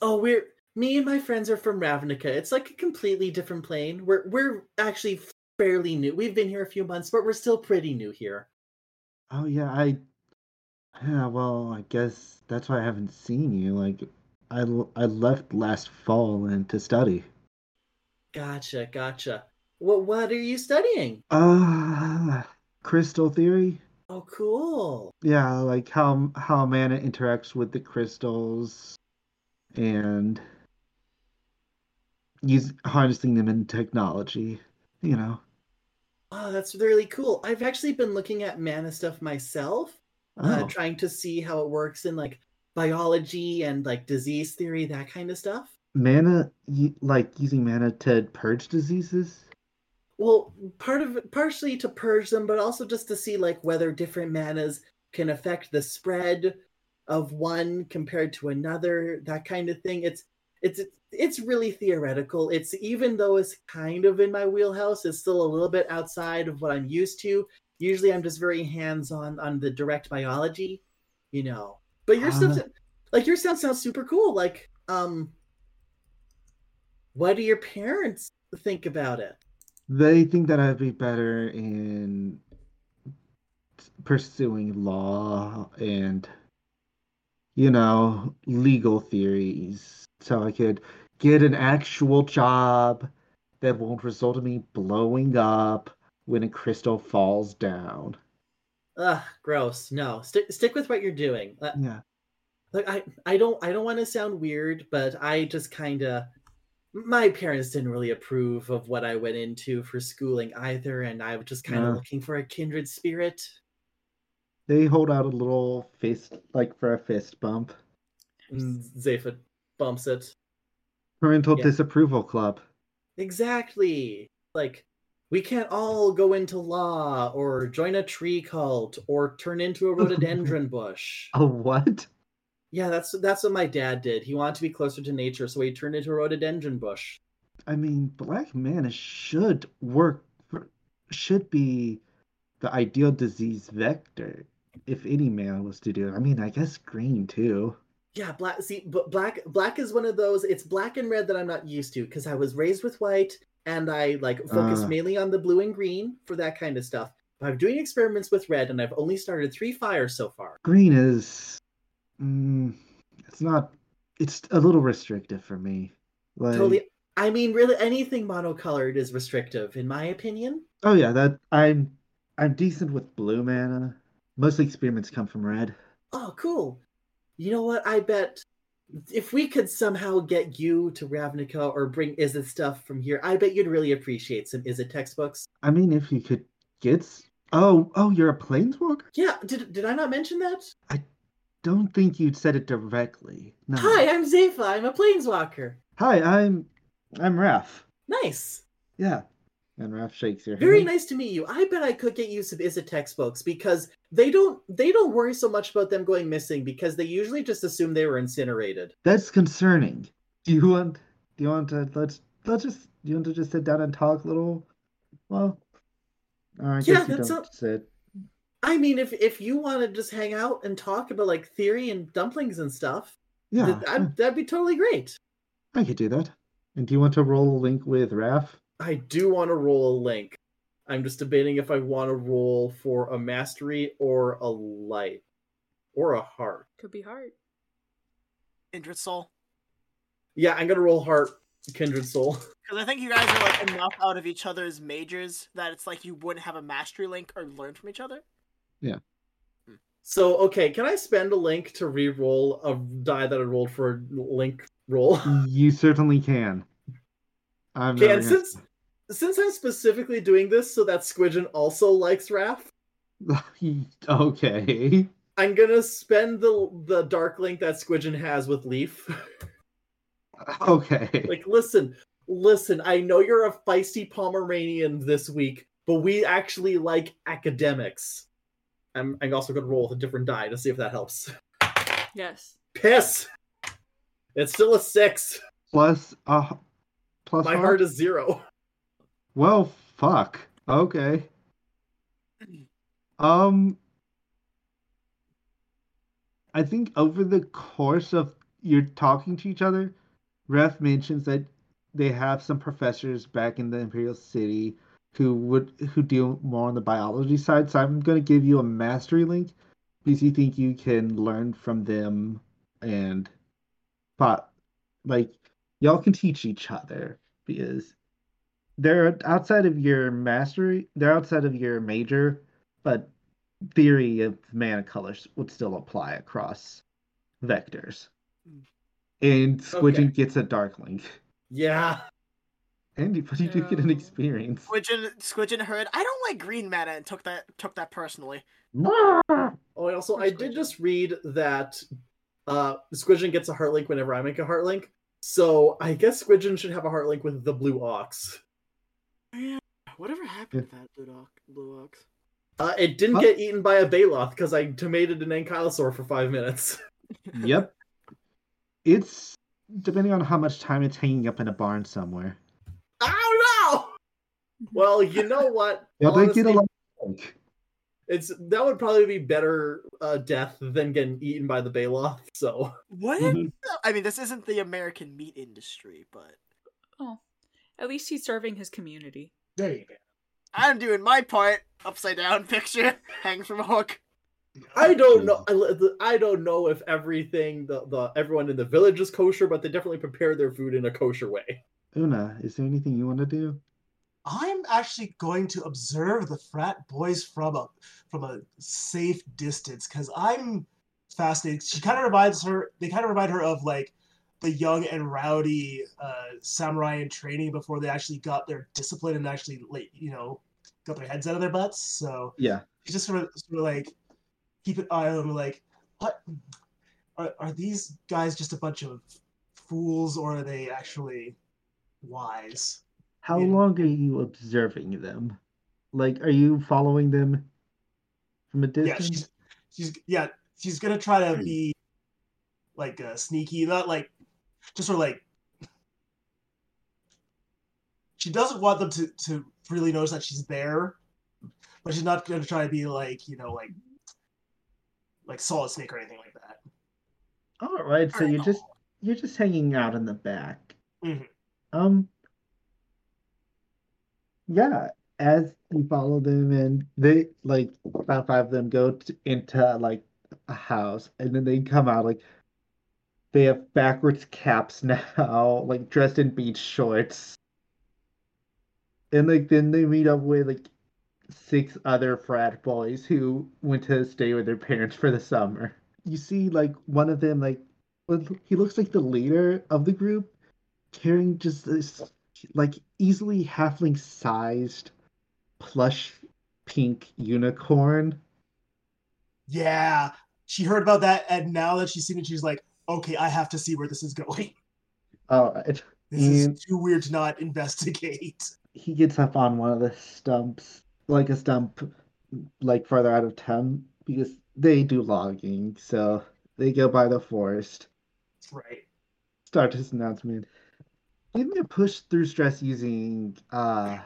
Oh, we're me and my friends are from Ravnica. It's like a completely different plane. We're we're actually fairly new. We've been here a few months, but we're still pretty new here. Oh yeah, I. Yeah, well, I guess that's why I haven't seen you. Like, I I left last fall and to study. Gotcha, gotcha. What what are you studying? Uh, crystal theory. Oh, cool. Yeah, like how how mana interacts with the crystals and use harnessing them in technology, you know. Oh, that's really cool. I've actually been looking at mana stuff myself, uh, Oh, trying to see how it works in like biology and like disease theory, that kind of stuff. mana like using mana to purge diseases? Well, part of partially to purge them, but also just to see like whether different manas can affect the spread of one compared to another, that kind of thing. It's it's it's really theoretical. It's even though it's kind of in my wheelhouse, it's still a little bit outside of what I'm used to. Usually, I'm just very hands on on the direct biology, you know. But your stuff, Ah. like your sound sounds super cool. Like, um, what do your parents think about it? They think that I'd be better in pursuing law and you know, legal theories so I could get an actual job that won't result in me blowing up when a crystal falls down. Ugh, gross. No, stick stick with what you're doing. Uh, Yeah. Like I, I don't, I don't want to sound weird, but I just kind of, my parents didn't really approve of what I went into for schooling either, and I was just kind of Yeah. looking for a kindred spirit. They hold out a little fist like for a fist bump. And Zayfa bumps it. Parental Yeah. disapproval club. Exactly. Like, we can't all go into law or join a tree cult or turn into a rhododendron bush. A what? Yeah, that's that's what my dad did. He wanted to be closer to nature, so he turned into a rhododendron bush. I mean, black mana should work. For, should be the ideal disease vector if any man was to do it. I mean, I guess green too. Yeah, black. See, but black black is one of those. It's black and red that I'm not used to because I was raised with white and I like focus Ah. mainly on the blue and green for that kind of stuff. But I'm doing experiments with red, and I've only started three fires so far. Green is. Mm, it's not. It's a little restrictive for me. Like, Totally. I mean, really, anything monocolored is restrictive, in my opinion. Oh yeah, that I'm. I'm decent with blue mana. Most experiments come from red. Oh, cool. You know what? I bet if we could somehow get you to Ravnica or bring Izzet stuff from here, I bet you'd really appreciate some Izzet textbooks. I mean, if you could get. Oh, oh, you're a planeswalker. Yeah, did did I not mention that? Don't think you'd said it directly. No. Hi, I'm Zayfa. I'm a planeswalker. Hi, I'm. I'm Raph. Nice. Yeah. And Raph shakes your hand. Very nice to meet you. I bet I could get you some Izzet textbooks because they don't they don't worry so much about them going missing because they usually just assume they were incinerated. That's concerning. Do you want? Do you want to? Let's. Let's just. Do you want to just sit down and talk a little? Well. I Yeah, guess you don't sounds- sit. I mean, if if you want to just hang out and talk about like theory and dumplings and stuff, Yeah, th- yeah, that'd, that'd be totally great. I could do that. And do you want to roll a link with Raph? I do want to roll a link. I'm just debating if I want to roll for a mastery or a light or a heart. Could be heart. Kindred Soul. Yeah, I'm gonna roll heart, kindred soul. Because I think you guys are like enough out of each other's majors that it's like you wouldn't have a mastery link or learn from each other. So okay, can I spend a link to re-roll a die that I rolled for a link roll? You certainly can. I'm Okay, and since since I'm specifically doing this so that Squidgen also likes Raph, okay. I'm gonna spend the the dark link that Squidgen has with Leaf. Okay. like, listen, listen, I know you're a feisty Pomeranian this week, but we actually like academics. I'm I'm also gonna roll with a different die to see if that helps. Yes. Piss! It's still a six. plus uh plus My heart? heart is zero. Well, fuck. Okay. Um I think over the course of you're talking to each other, Ref mentions that they have some professors back in the Imperial City who would who deal more on the biology side. So I'm gonna give you a mastery link because you think you can learn from them and but like y'all can teach each other because they're outside of your mastery they're outside of your major but theory of mana colors would still apply across vectors and squidgen Okay. gets a dark link Yeah. And you, but you do get an experience Squidgen, Squidgen heard, I don't like green mana and took that took that personally. Oh, and also, I did just read that uh, Squidgen gets a heart link whenever I make a heart link. So I guess Squidgen should have a heart link with the blue ox. Yeah, Whatever happened to that blue ox? Blue ox? Uh, it didn't Huh? get eaten by a Baloth because I tomated an Ankylosaur for five minutes. yep it's depending on how much time it's hanging up in a barn somewhere no! Well, you know what? you'll get a lot of link. it's that would probably be better uh, death than getting eaten by the Baloth. So What? Mhm. I mean, this isn't the American meat industry, but Oh. At least he's serving his community. There you go. I'm doing my part. Upside down picture, hanging from a hook. I don't know. I, I don't know if everything the, the everyone in the village is kosher, but they definitely prepare their food in a kosher way. una is there anything you want to do I'm actually going to observe the frat boys from a from a safe distance because I'm fascinated. She kind of reminds her. They kind of remind her of like the young and rowdy uh, samurai in training before they actually got their discipline and actually like you know got their heads out of their butts. So yeah she's just sort of, sort of like keep an eye on them. Like, what are are these guys just a bunch of fools or are they actually wise? How Yeah. long are you observing them? Like, are you following them from a Yeah, distance? she's she's yeah, she's gonna try to be like uh, sneaky, not like just sort of like she doesn't want them to to really notice that she's there, but she's not gonna try to be like you know like like solid snake or anything like that. All right, so you're just you're just hanging out in the back. Mhm. Um. Yeah, as you follow them, and they like about five of them go t into like a house, and then they come out like they have backwards caps now, like dressed in beach shorts, and like then they meet up with like six other frat boys who went to stay with their parents for the summer. You see, like one of them, like he looks like the leader of the group, carrying just this like easily halfling sized plush pink unicorn. Yeah, she heard about that, and now that she's seen it, she's like, okay, I have to see where this is going. Oh, All right. This And- is too weird to not investigate. He gets up on one of the stumps, like a stump, like further out of town, because they do logging, so they go by the forest. Right. Start his announcement. Give me a push through stress using, uh,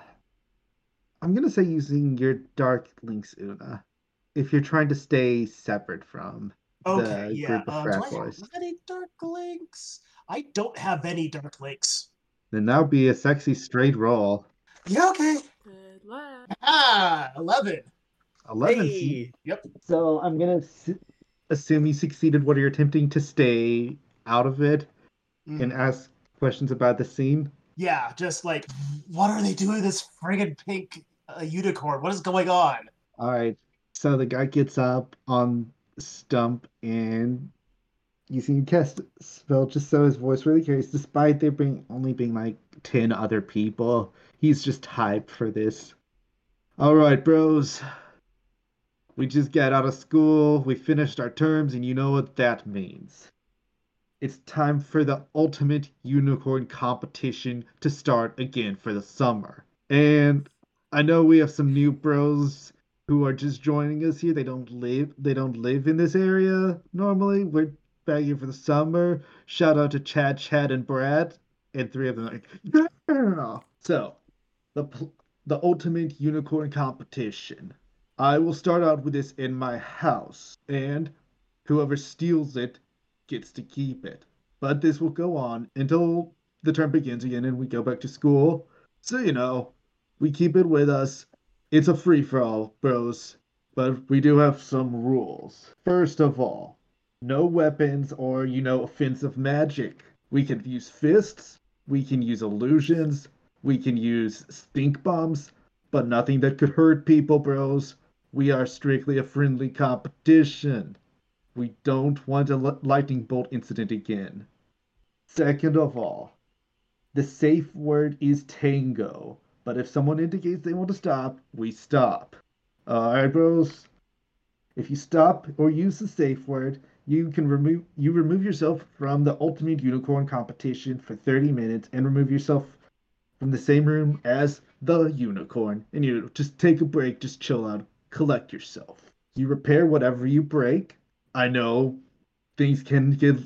I'm gonna say using your dark links, Una, if you're trying to stay separate from Okay, the yeah. group of Um, do frat I boys. have any dark links? I don't have any dark links. Then that would be a sexy straight roll. Yeah, okay. Good luck. Ah, 11. 11. Hey! So I'm gonna s- assume you succeeded what are you're attempting to stay out of it and Mhm. ask questions about the scene. Yeah, just like, what are they doing this friggin' pink uh, unicorn? What is going on? All right. So the guy gets up on the stump and see him cast spell just so his voice really carries, despite there being only being like 10 other people. He's just hyped for this. All right, bros. We just got out of school, we finished our terms, and you know what that means. It's time for the ultimate unicorn competition to start again for the summer. And I know we have some new bros who are just joining us here. They don't live they don't live in this area normally. We're back here for the summer. Shout out to Chad, Chad, and Brad. And three of them like, yeah. So the the ultimate unicorn competition. I will start out with this in my house, and whoever steals it gets to keep it. But this will go on until the term begins again and we go back to school. So, you know, we keep it with us. It's a free for all, bros. But we do have some rules. First of all, no weapons or, you know, offensive magic. We can use fists, we can use illusions, we can use stink bombs, but nothing that could hurt people, bros. We are strictly a friendly competition. We don't want a lightning bolt incident again. Second of all, the safe word is tango, but if someone indicates they want to stop, we stop. Alright, bros? If you stop or use the safe word, you can remove you remove yourself from the ultimate unicorn competition for 30 minutes and remove yourself from the same room as the unicorn and you just take a break, just chill out, collect yourself. You repair whatever you break. I know things can get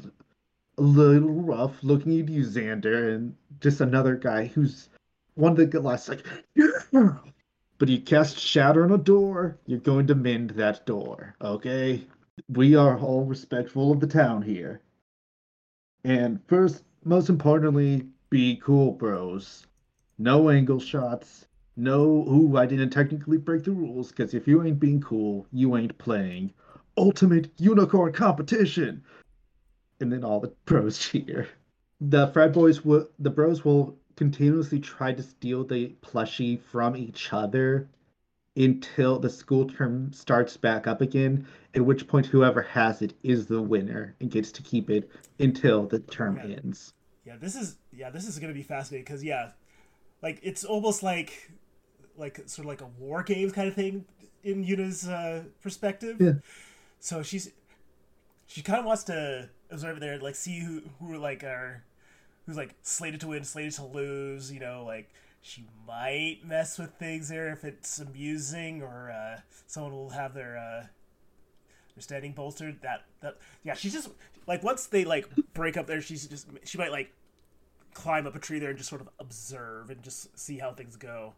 a little rough looking at you, Xander, and just another guy who's one of the guys like, yeah. But you cast shatter on a door, you're going to mend that door, okay? We are all respectful of the town here. And first, most importantly, be cool, bros. No angle shots. No, ooh, I didn't technically break the rules, because if you ain't being cool, you ain't playing. Ultimate Unicorn Competition! And then all the bros cheer. The frat boys will, the bros will continuously try to steal the plushie from each other until the school term starts back up again, at which point whoever has it is the winner and gets to keep it until the term Okay. ends. Yeah, this is yeah, this is gonna be fascinating because yeah, like it's almost like like sort of like a war games kind of thing in Una's uh, perspective. Yeah. So she's she kind of wants to observe there, like see who who like are who's like slated to win, slated to lose. You know, like she might mess with things there if it's amusing or uh, someone will have their uh, their standing bolstered. That that yeah, she's just like once they like break up there, she's just she might like climb up a tree there and just sort of observe and just see how things go.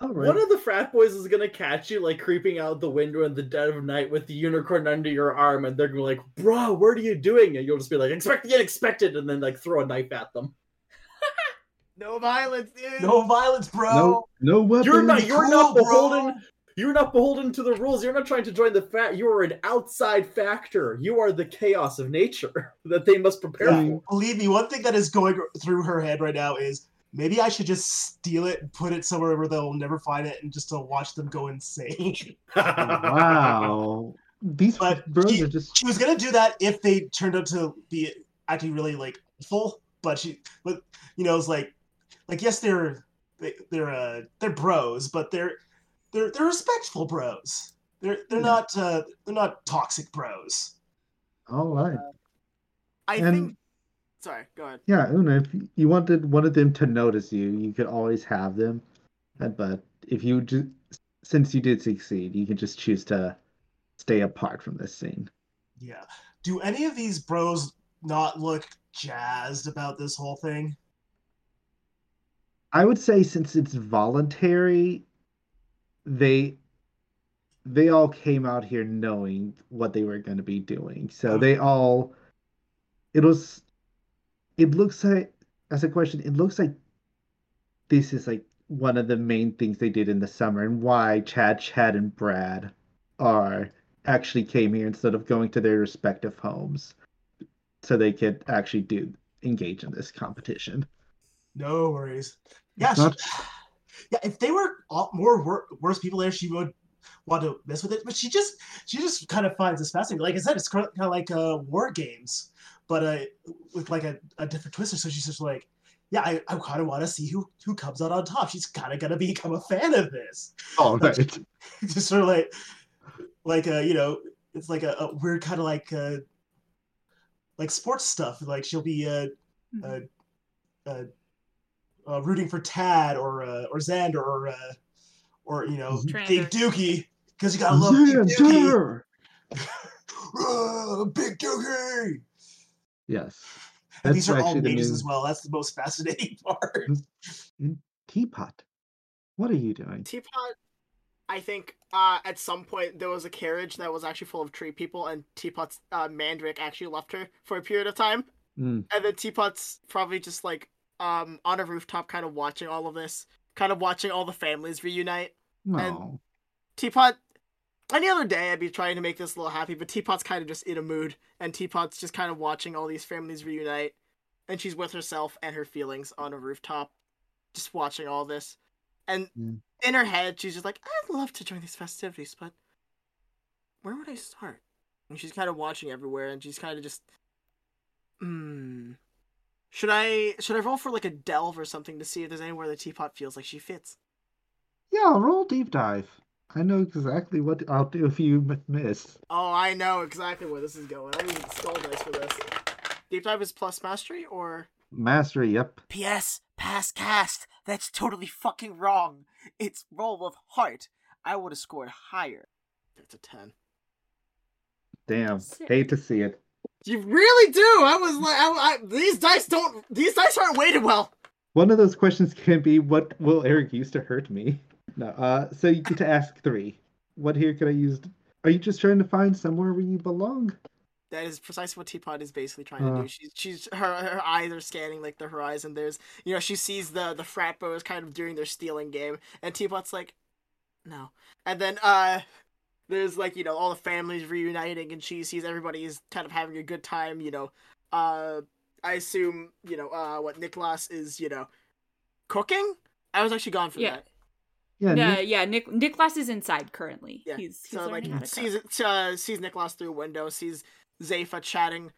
All right. One of the frat boys is gonna catch you like creeping out the window in the dead of night with the unicorn under your arm, and they're gonna be like, "Bro, what are you doing?" And you'll just be like, "Expect the unexpected," and then like throw a knife at them. No violence, dude. No violence, bro. no, no weapons. You're not. You're cool, not bro. beholden. You're not beholden to the rules. You're not trying to join the frat. You are an outside factor. You are the chaos of nature that they must prepare Yeah, for. believe me, one thing that is going through her head right now is maybe I should just steal it and put it somewhere where they'll never find it and just to watch them go insane. Wow. These But bros she- are just she was gonna do that if they turned out to be actually really like full, but she but you know it's like like yes they're they, they're uh they're bros, but they're they're they're respectful bros. They're they're Yeah. not uh they're not toxic bros. all right. I And- think. Sorry, go ahead. Yeah, Una, if you wanted one of them to notice you, you could always have them. But if you just, since you did succeed, you can just choose to stay apart from this scene. Yeah. Do any of these bros not look jazzed about this whole thing? I would say since it's voluntary, they they all came out here knowing what they were going to be doing. So Okay. they all it was it looks like as a question, it looks like this is like one of the main things they did in the summer and why Chad, Chad and Brad are actually came here instead of going to their respective homes so they could actually do engage in this competition. No worries. Yeah, she, yeah. If they were all, more wor- worse people there, she would want to mess with it. But she just, she just kind of finds this fascinating. Like I said, it's kind of like uh, war games, but uh, with like a, a different twister. So she's just like, yeah, I, I kind of want to see who who comes out on top. She's kind of gonna become a fan of this. All right. just sort of like, like a you know, it's like a, a weird kind of like uh, like sports stuff. Like she'll be uh, uh, uh, uh, rooting for Tad or uh, or Xander or uh, or you know Trander. Big Dookie because you gotta love Big Dookie. Xander! Uh, Big Dookie. Yes. And these are all actually the mages as well. That's the most fascinating part. Teapot. What are you doing? Teapot, I think uh, at some point there was a carriage that was actually full of tree people, and Teapot's uh, Mandrake actually left her for a period of time. Mm, And then Teapot's probably just like um, on a rooftop, kind of watching all of this, kind of watching all the families reunite. no. Teapot, any other day I'd be trying to make this a little happy, but Teapot's kind of just in a mood, and Teapot's just kind of watching all these families reunite, and she's with herself and her feelings on a rooftop, just watching all this. And Mm. in her head, she's just like, I'd love to join these festivities, but where would I start? And she's kind of watching everywhere, and she's kind of just, hmm. Should I should I roll for like a delve or something to see if there's anywhere the teapot feels like she fits? Yeah, roll deep dive. I know exactly what I'll do if you miss. Oh, I know exactly where this is going. I'm using skull dice for this. Deep dive is plus mastery or Mastery, yep. P.S. Pass cast. That's totally fucking wrong. It's roll of heart. I would have scored higher. it's a ten. Damn. Sick. Hate to see it. You really do. I was like, I, I, these dice don't. These dice aren't weighted well. One of those questions can be what will Eric use to hurt me? No. Uh so you get to ask three. What here could I use? Are you just trying to find somewhere where you belong? That is precisely what Teapot is basically trying to Uh. do. She's she's her her eyes are scanning like the horizon. There's you know she sees the the frat bros kind of doing their stealing game, and Teapot's like, no. And then uh, there's like you know all the families reuniting, and she sees everybody is kind of having a good time. You know, uh, I assume you know uh what Nicholas is you know cooking. I was actually gone for Yeah. that. Yeah, Yeah, Nick- yeah. Nick Nicholas is inside currently. Yeah. He's, he's so like learning how to sees cook. it uh, sees Nicholas through a window, sees Zayfa chatting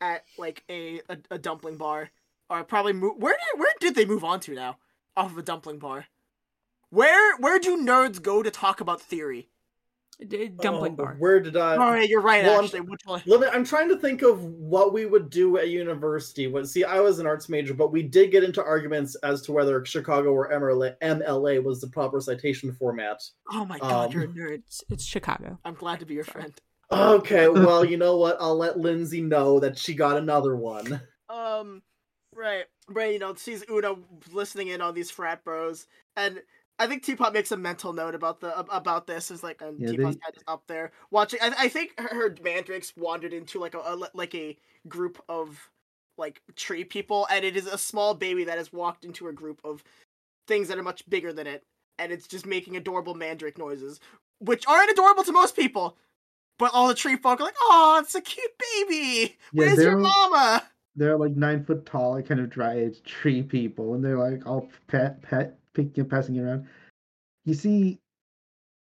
at like a, a, a dumpling bar, or probably move. Where did where did they move on to now? Off of a dumpling bar. Where where do nerds go to talk about theory? D- dumpling Oh, bar. Where did I? oh, yeah, you're right. well, I'm- actually. Let me, I'm trying to think of what we would do at university. What, see, I was an arts major, but we did get into arguments as to whether Chicago or MLA, MLA was the proper citation format. Oh my god, um, you're a nerd. It's, it's Chicago. I'm glad to be your friend. Okay, well, you know what? I'll let Lindsay know that she got another one. Um, right, right. You know, sees Una listening in on these frat bros, and I think Teapot makes a mental note about the about this. Is like, and Yeah, Teapot's they- head is up there watching. I, I think her, her mandrakes wandered into like a, a like a group of like tree people, and it is a small baby that has walked into a group of things that are much bigger than it, and it's just making adorable mandrake noises, which aren't adorable to most people. But all the tree folk are like, "Oh, it's a cute baby. Yeah, Where's your mama?" They're like nine foot tall, kind of dry aged tree people, and they're like all pet pet picking passing it around. You see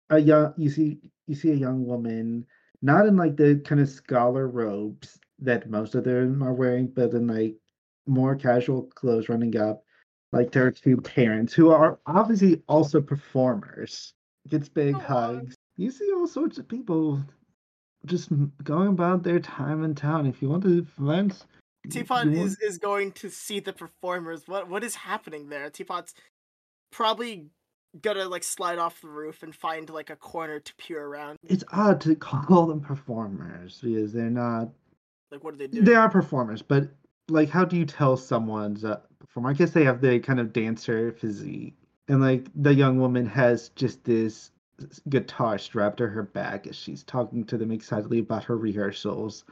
a young you see you see a young woman, not in like the kind of scholar robes that most of them are wearing, but in like more casual clothes running up. Like there are two parents who are obviously also performers. Gets big hugs. You see all sorts of people just going about their time in town. If you want to vent, Teapot is, is going to see the performers. What what is happening there? Teapot's probably gonna like slide off the roof and find like a corner to peer around. it's odd to call them performers because they're not Like what are they doing? they are performers but like how do you tell someone's a performer i guess they have the kind of dancer physique and like the young woman has just this guitar strapped to her back as she's talking to them excitedly about her rehearsals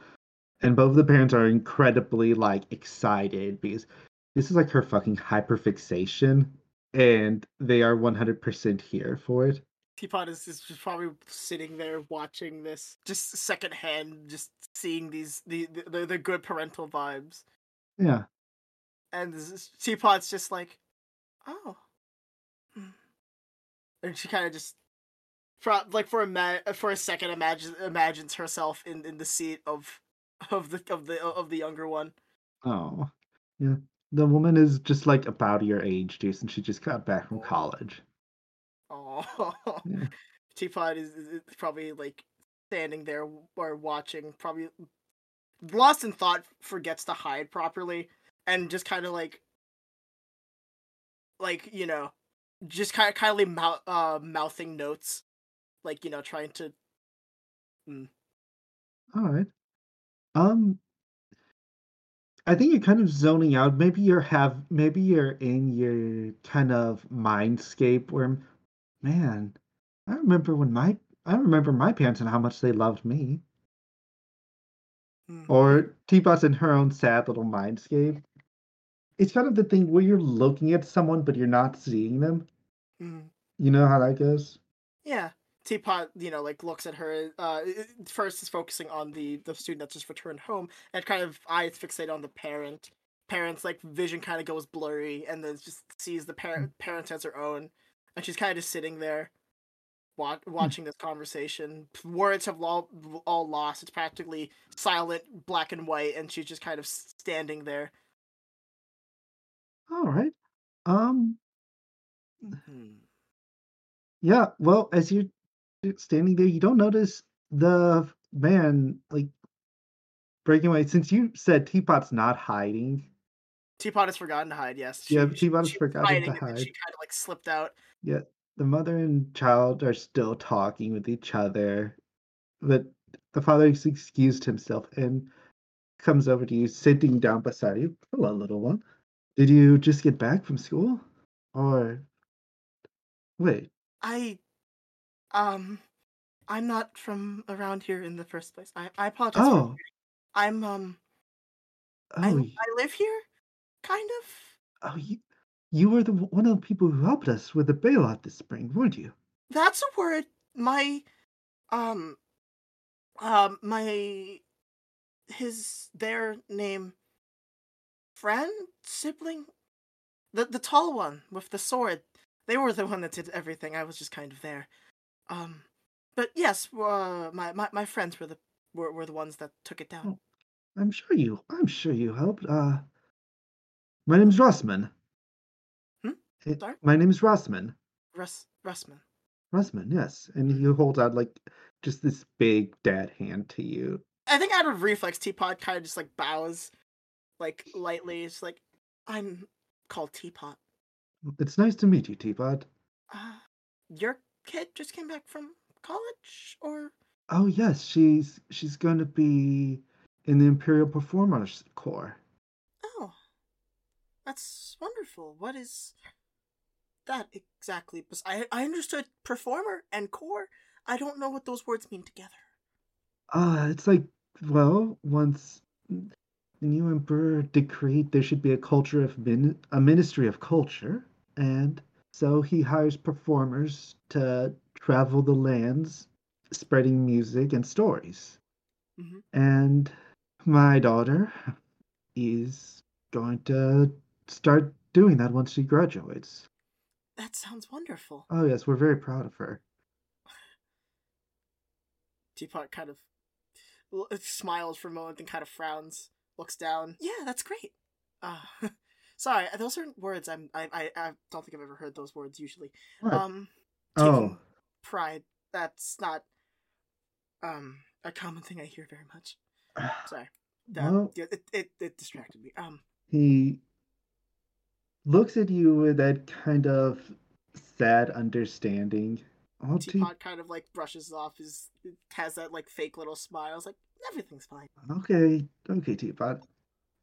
and both of the parents are incredibly like excited because this is like her fucking hyperfixation and they are 100% here for it Teapot is, is just probably sitting there watching this, just secondhand, just seeing these the the, the good parental vibes. yeah And is- Teapot's just like, oh, Hmm." and she kind of just, pro- like for a ma- for a second, imagines imagines herself in, in the seat of of the of the of the younger one. Oh, yeah. The woman is just like about your age, Jason. She just got back from college. Oh, Yeah. Teapot is, is probably like standing there or watching, probably lost in thought, forgets to hide properly, and just kind of like, like you know, just kind of kindly mouth uh, mouthing notes, like you know, trying to. All right. Um, I think you're kind of zoning out. Maybe you're have maybe you're in your kind of mindscape where, man, I remember when my I remember my parents and how much they loved me. mm, Or Teapot's in her own sad little mindscape. It's kind of the thing where you're looking at someone but you're not seeing them. mm. You know how that goes? Yeah. Teapot, you know, like looks at her. Uh, first is focusing on the the student that's just returned home, and kind of eyes fixate on the parent. Parents like vision kind of goes blurry, and then just sees the parent parents as her own, and she's kind of just sitting there, wa- watching this conversation. Words have all all lost. It's practically silent, black and white, and she's just kind of standing there. All right. Um Hmm. Yeah, well, as you're standing there, you don't notice the man like breaking away. Since you said Teapot's not hiding, Teapot has forgotten to hide. Yes. Yeah, she- Teapot has forgotten to hiding, and hide. She kind of like slipped out. Yeah, the mother and child are still talking with each other. But the father has excused himself and comes over to you, sitting down beside you. Hello, little one. Did you just get back from school? Or wait, I, um, I'm not from around here in the first place. I, I apologize. oh. I'm um, I, oh, I live here, kind of. oh, you, you were the one of the people who helped us with the bailout this spring, weren't you? That's a word. My, um, um, my, his, their name, friend, sibling, the the tall one with the sword. They were the one that did everything. I was just kind of there. Um, but yes, uh, my, my my friends were the were, were the ones that took it down. I'm sure you. I'm sure you helped. Uh, my name's Rossman. Hmm? It- Sorry? my name's Rossman. Russ Russman. Rossman, yes. And he holds out like just this big dead hand to you. I think out of reflex, Teapot kind of just like bows, like lightly. It's like, I'm called Teapot. It's nice to meet you, Teapot. Uh, your kid just came back from college, or Oh yes, she's she's going to be in the Imperial Performers Corps. oh, that's wonderful. What is that exactly? Bes- I I understood performer and corps I don't know what those words mean together. Ah, it's like well, once the new emperor decreed there should be a culture of min- a ministry of culture, and so he hires performers to travel the lands, spreading music and stories. Mhm. And my daughter is going to start doing that once she graduates. That sounds wonderful. Oh yes, we're very proud of her. Teapot kind of smiles for a moment, then kind of frowns, looks down. Yeah, that's great. Uh, sorry, those aren't words. I'm. I, I. I don't think I've ever heard those words usually. What? Um, oh, pride. That's not um a common thing I hear very much. Sorry. That, Well- yeah, it, it it distracted me. Um, he looks at you with that kind of sad understanding. Oh, Te- Teapot kind of like brushes off his has that like fake little smile. It's like everything's fine. okay, okay, Teapot.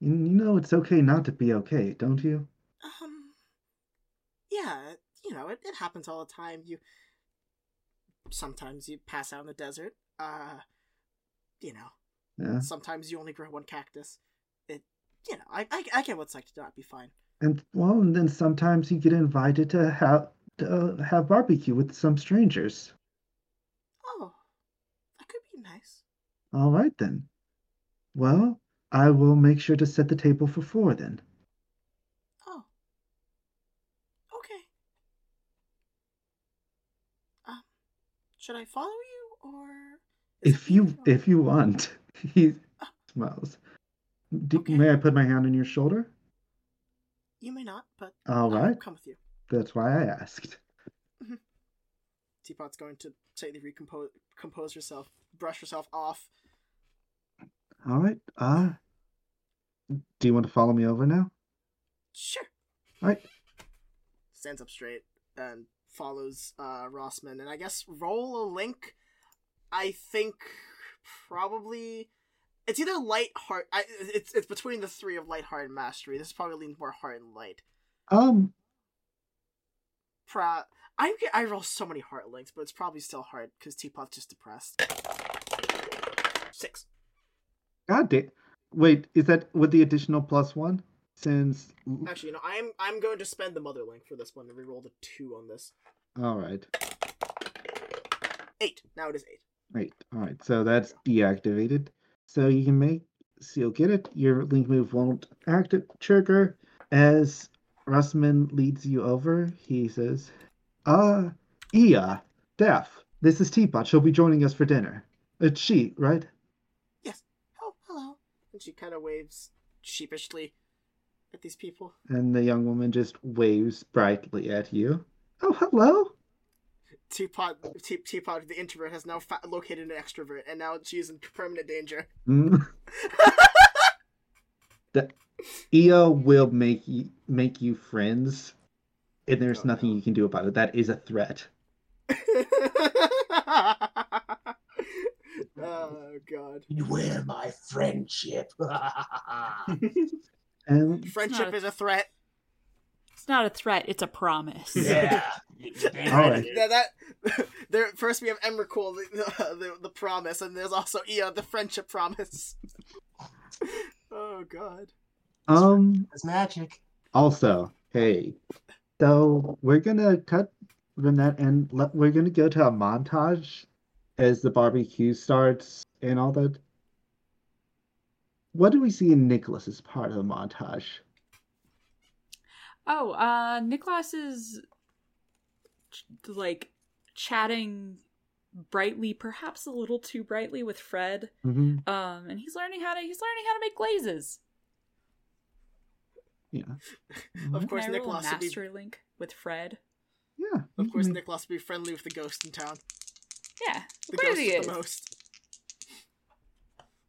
You, you know it's okay not to be okay, don't you? Um, yeah, you know, it, it happens all the time. You sometimes you pass out in the desert. Uh, you know, Yeah. sometimes you only grow one cactus. It, you know, I I, I get what's like to not be fine. And well, and then sometimes you get invited to have to have barbecue with some strangers. Oh, that could be nice. All right then. Well, I will make sure to set the table for four then. Oh, okay. Um, should I follow you or? If you if you want, he smiles. Do, Okay. May I put my hand on your shoulder? you may not, but All I'll right. come with you. That's why I asked. Teapot's going to slightly recompose compose herself, brush herself off. All right. Uh, do you want to follow me over now? Sure. All right. Stands up straight and follows uh, Rossman, and I guess roll a link. I think probably it's either light heart. I, it's it's between the three of light heart and mastery. This probably leans more heart and light. Um, Pra- I I roll so many heart links, but it's probably still hard because Teapot's just depressed. Six. God damn. Wait, is that with the additional plus one? Since. Actually, you know, I'm I'm going to spend the mother link for this one and reroll the two on this. All right. Eight. Now it is eight. Eight. All right. So that's deactivated. So you can make. So you'll get it. Your link move won't active trigger. As Russman leads you over, he says, "Uh, Ia, Def, this is Teapot. She'll be joining us for dinner. It's she, right? And she kind of waves sheepishly at these people. And the young woman just waves brightly at you. Oh, hello. Teapot, Te- Teapot, the introvert, has now fa- located an extrovert, and now she's in permanent danger. Mm. the Io will make you make you friends, and there's Oh, nothing no. you can do about it. That is a threat. oh god. Beware my friendship. And Friendship a- is a threat. It's not a threat, it's a promise. yeah. All right. That, that there first we have Emrakul, the, the the promise, and there's also Ea, the friendship promise. oh god. um, It's magic. also, hey, so we're gonna cut from that, and let, we're gonna go to a montage as the barbecue starts and all that. What do we see in Niklas as part of the montage? Oh, uh, Niklas is ch- like chatting brightly, perhaps a little too brightly with Fred. Mm-hmm. Um, and he's learning how to he's learning how to make glazes. Yeah. Of Mhm. course, Can I roll a Niklas would be master link with Fred. Yeah. of you course can- Niklas would be friendly with the ghost in town. Yeah, The of ghost he is is. the most.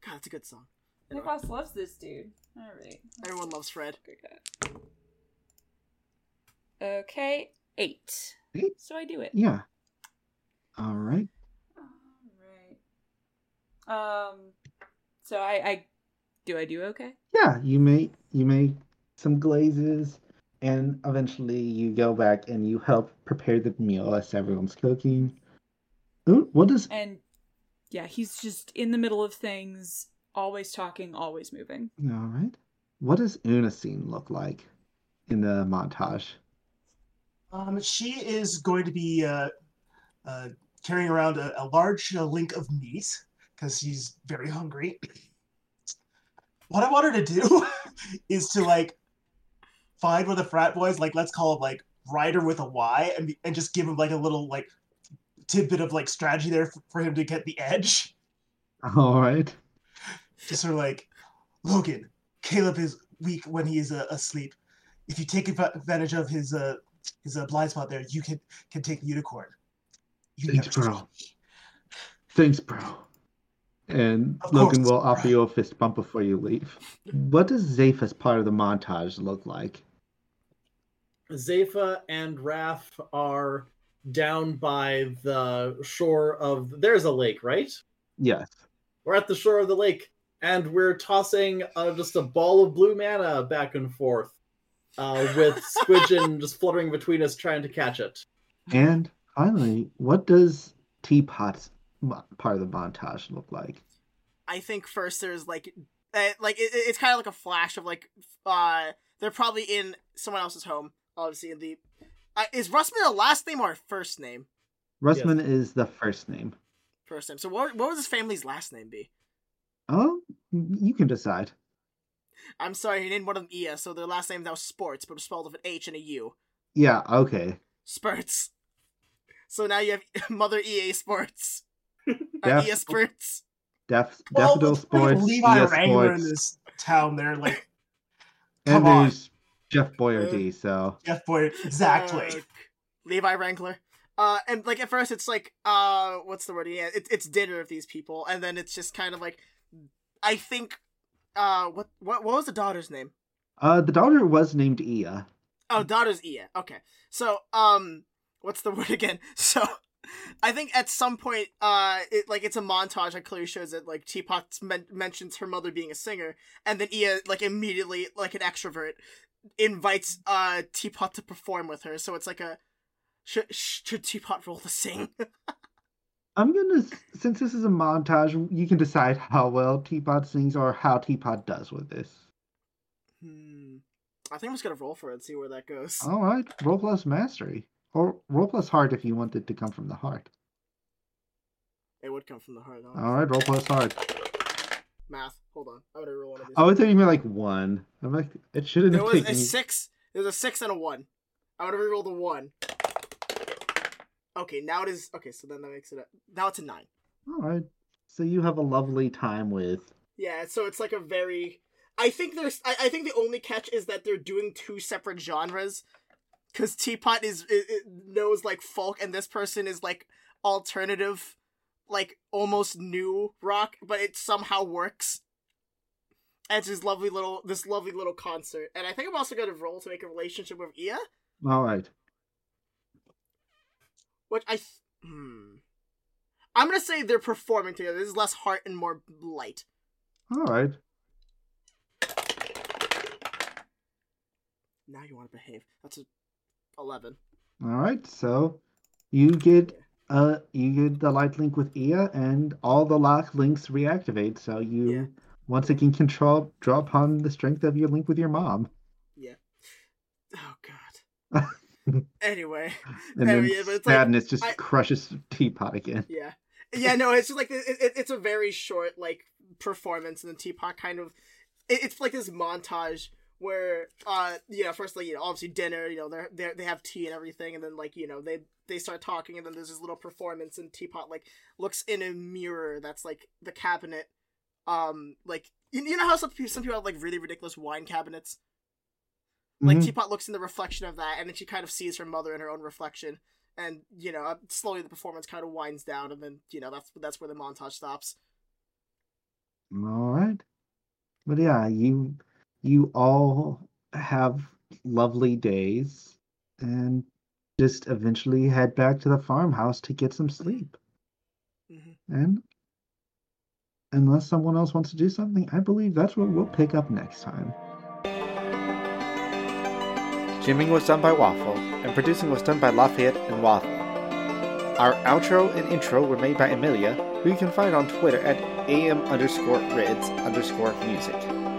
God, that's a good song. Nick Boss loves this dude. All right. Everyone loves Fred. Okay, eight. Eight? So I do it. Yeah. All right. All right. Um. So I, I do I do okay? Yeah, you make you make some glazes, and eventually you go back and you help prepare the meal as everyone's cooking. Ooh, what does And yeah, he's just in the middle of things, always talking, always moving. all right? What does Unasine look like in the montage? Um, she is going to be uh, uh, carrying around a, a large uh, link of meat because she's very hungry. what I want her to do is to like find one of the frat boys, like let's call him like Ryder with a Y, and be, and just give him like a little like tidbit of like strategy there for, for him to get the edge. All right. Just sort of like Logan, Caleb is weak when he is uh, asleep. If you take advantage of his uh his uh, blind spot there, you can can take the unicorn. You Thanks, bro. me. Thanks, bro. And Of Logan course, will offer you a fist bump before you leave. What does Zayfa's part of the montage look like? Zapha and Raph are down by the shore of. There's a lake, right? Yes. We're at the shore of the lake, and we're tossing uh, just a ball of blue mana back and forth, uh, with Squidgen just fluttering between us, trying to catch it. And finally, what does Teapot's part of the montage look like? I think first there's like, uh, like it, it's kind of like a flash of like, uh, they're probably in someone else's home. Obviously, in the uh, is Russman a last name or a first name? Russman is the first name. First name. So what what would his family's last name be? Oh, you can decide. I'm sorry, he named one of them Ia, so their last name now Sports, but it's spelled with an H and a U. Yeah, okay. Spurts. So now you have Mother EA Sports. Uh, Def- EA Spurts. Def- Well, Daffodil let's Sports, bring Levi ES Wrangler in Sports, this town. There, like and come on. there's Jeff Boyardee, so Jeff Boyer, Exactly. Uh, Levi Wrangler. Uh, and like at first it's like, uh, what's the word? Yeah, it, it's dinner of these people, and then it's just kind of like, I think, uh, what what what was the daughter's name? uh the daughter was named Ia. Oh, daughter's Ia. Okay, so um, what's the word again? So, I think at some point, uh, it like it's a montage that clearly shows that like Teapot men- mentions her mother being a singer, and then Ia like immediately like an extrovert invites uh Teapot to perform with her. So it's like a should should Teapot roll to sing? I'm gonna since this is a montage, you can decide how well Teapot sings or how Teapot does with this. hmm. I think I'm just gonna roll for it and see where that goes. All right, roll plus mastery or roll plus heart if you want it to come from the heart. It would come from the heart. Though. All right, roll plus heart. Math. Hold on. I'm gonna roll one of these. Oh, I thought you meant like one. I'm like, it shouldn't There have was taken. a six. There's a six and a one. I'm gonna reroll the one. Okay, now it is. Okay, so then that makes it. A, now it's a nine. All right, so you have a lovely time with. Yeah, so it's like a very. I think there's. I, I think the only catch is that they're doing two separate genres, because Teapot is it, it knows like folk, and this person is like alternative, like almost new rock, but it somehow works. And it's this lovely little this lovely little concert, and I think I'm also gonna roll to make a relationship with Ia. All right, Which I th- hmm. I'm gonna say they're performing together. This is less heart and more light. all right. Now you want to behave. That's a eleven. All right, so you get uh you get the light link with Ia, and all the lock links reactivate. So you Yeah. once again control draw upon the strength of your link with your mom, Yeah. Oh god. anyway, and then yeah, it's like- just I- crushes Teapot again. yeah, yeah. No, it's just like it, it, it's a very short like performance, and the Teapot kind of it, it's like this montage where uh you know first like you know obviously dinner you know they're, they they have tea and everything and then like you know they they start talking and then there's this little performance and teapot like looks in a mirror that's like the cabinet um like you, you know how some people some people have like really ridiculous wine cabinets like Mhm. teapot looks in the reflection of that and then she kind of sees her mother in her own reflection and you know, slowly the performance kind of winds down, and then you know that's that's where the montage stops. All right. But yeah, you you all have lovely days and just eventually head back to the farmhouse to get some sleep. Mhm. And unless someone else wants to do something, I believe that's what we'll pick up next time. Jimming was done by Waffle, and producing was done by Lafayette and Waffle. Our outro and intro were made by Amelia, who you can find on Twitter at am underscore Ridz underscore music.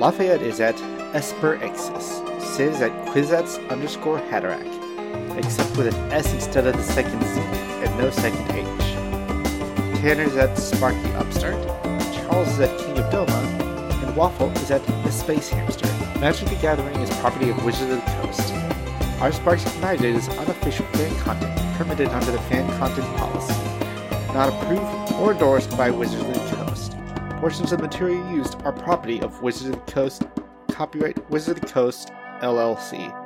Lafayette is at esperexis. Is at quizets underscore hatterack, except with an S instead of the second Z and no second H. Tanner is at Sparky Upstart, Charles is at King of Doma, and Waffle is at the Space Hamster. Magic the Gathering is property of Wizards of the Coast. Our Sparks Ignited is unofficial fan content permitted under the fan content policy. Not approved or endorsed by Wizards of the. Portions of the material used are property of Wizard of the Coast. Copyright Wizard of the Coast, LLC.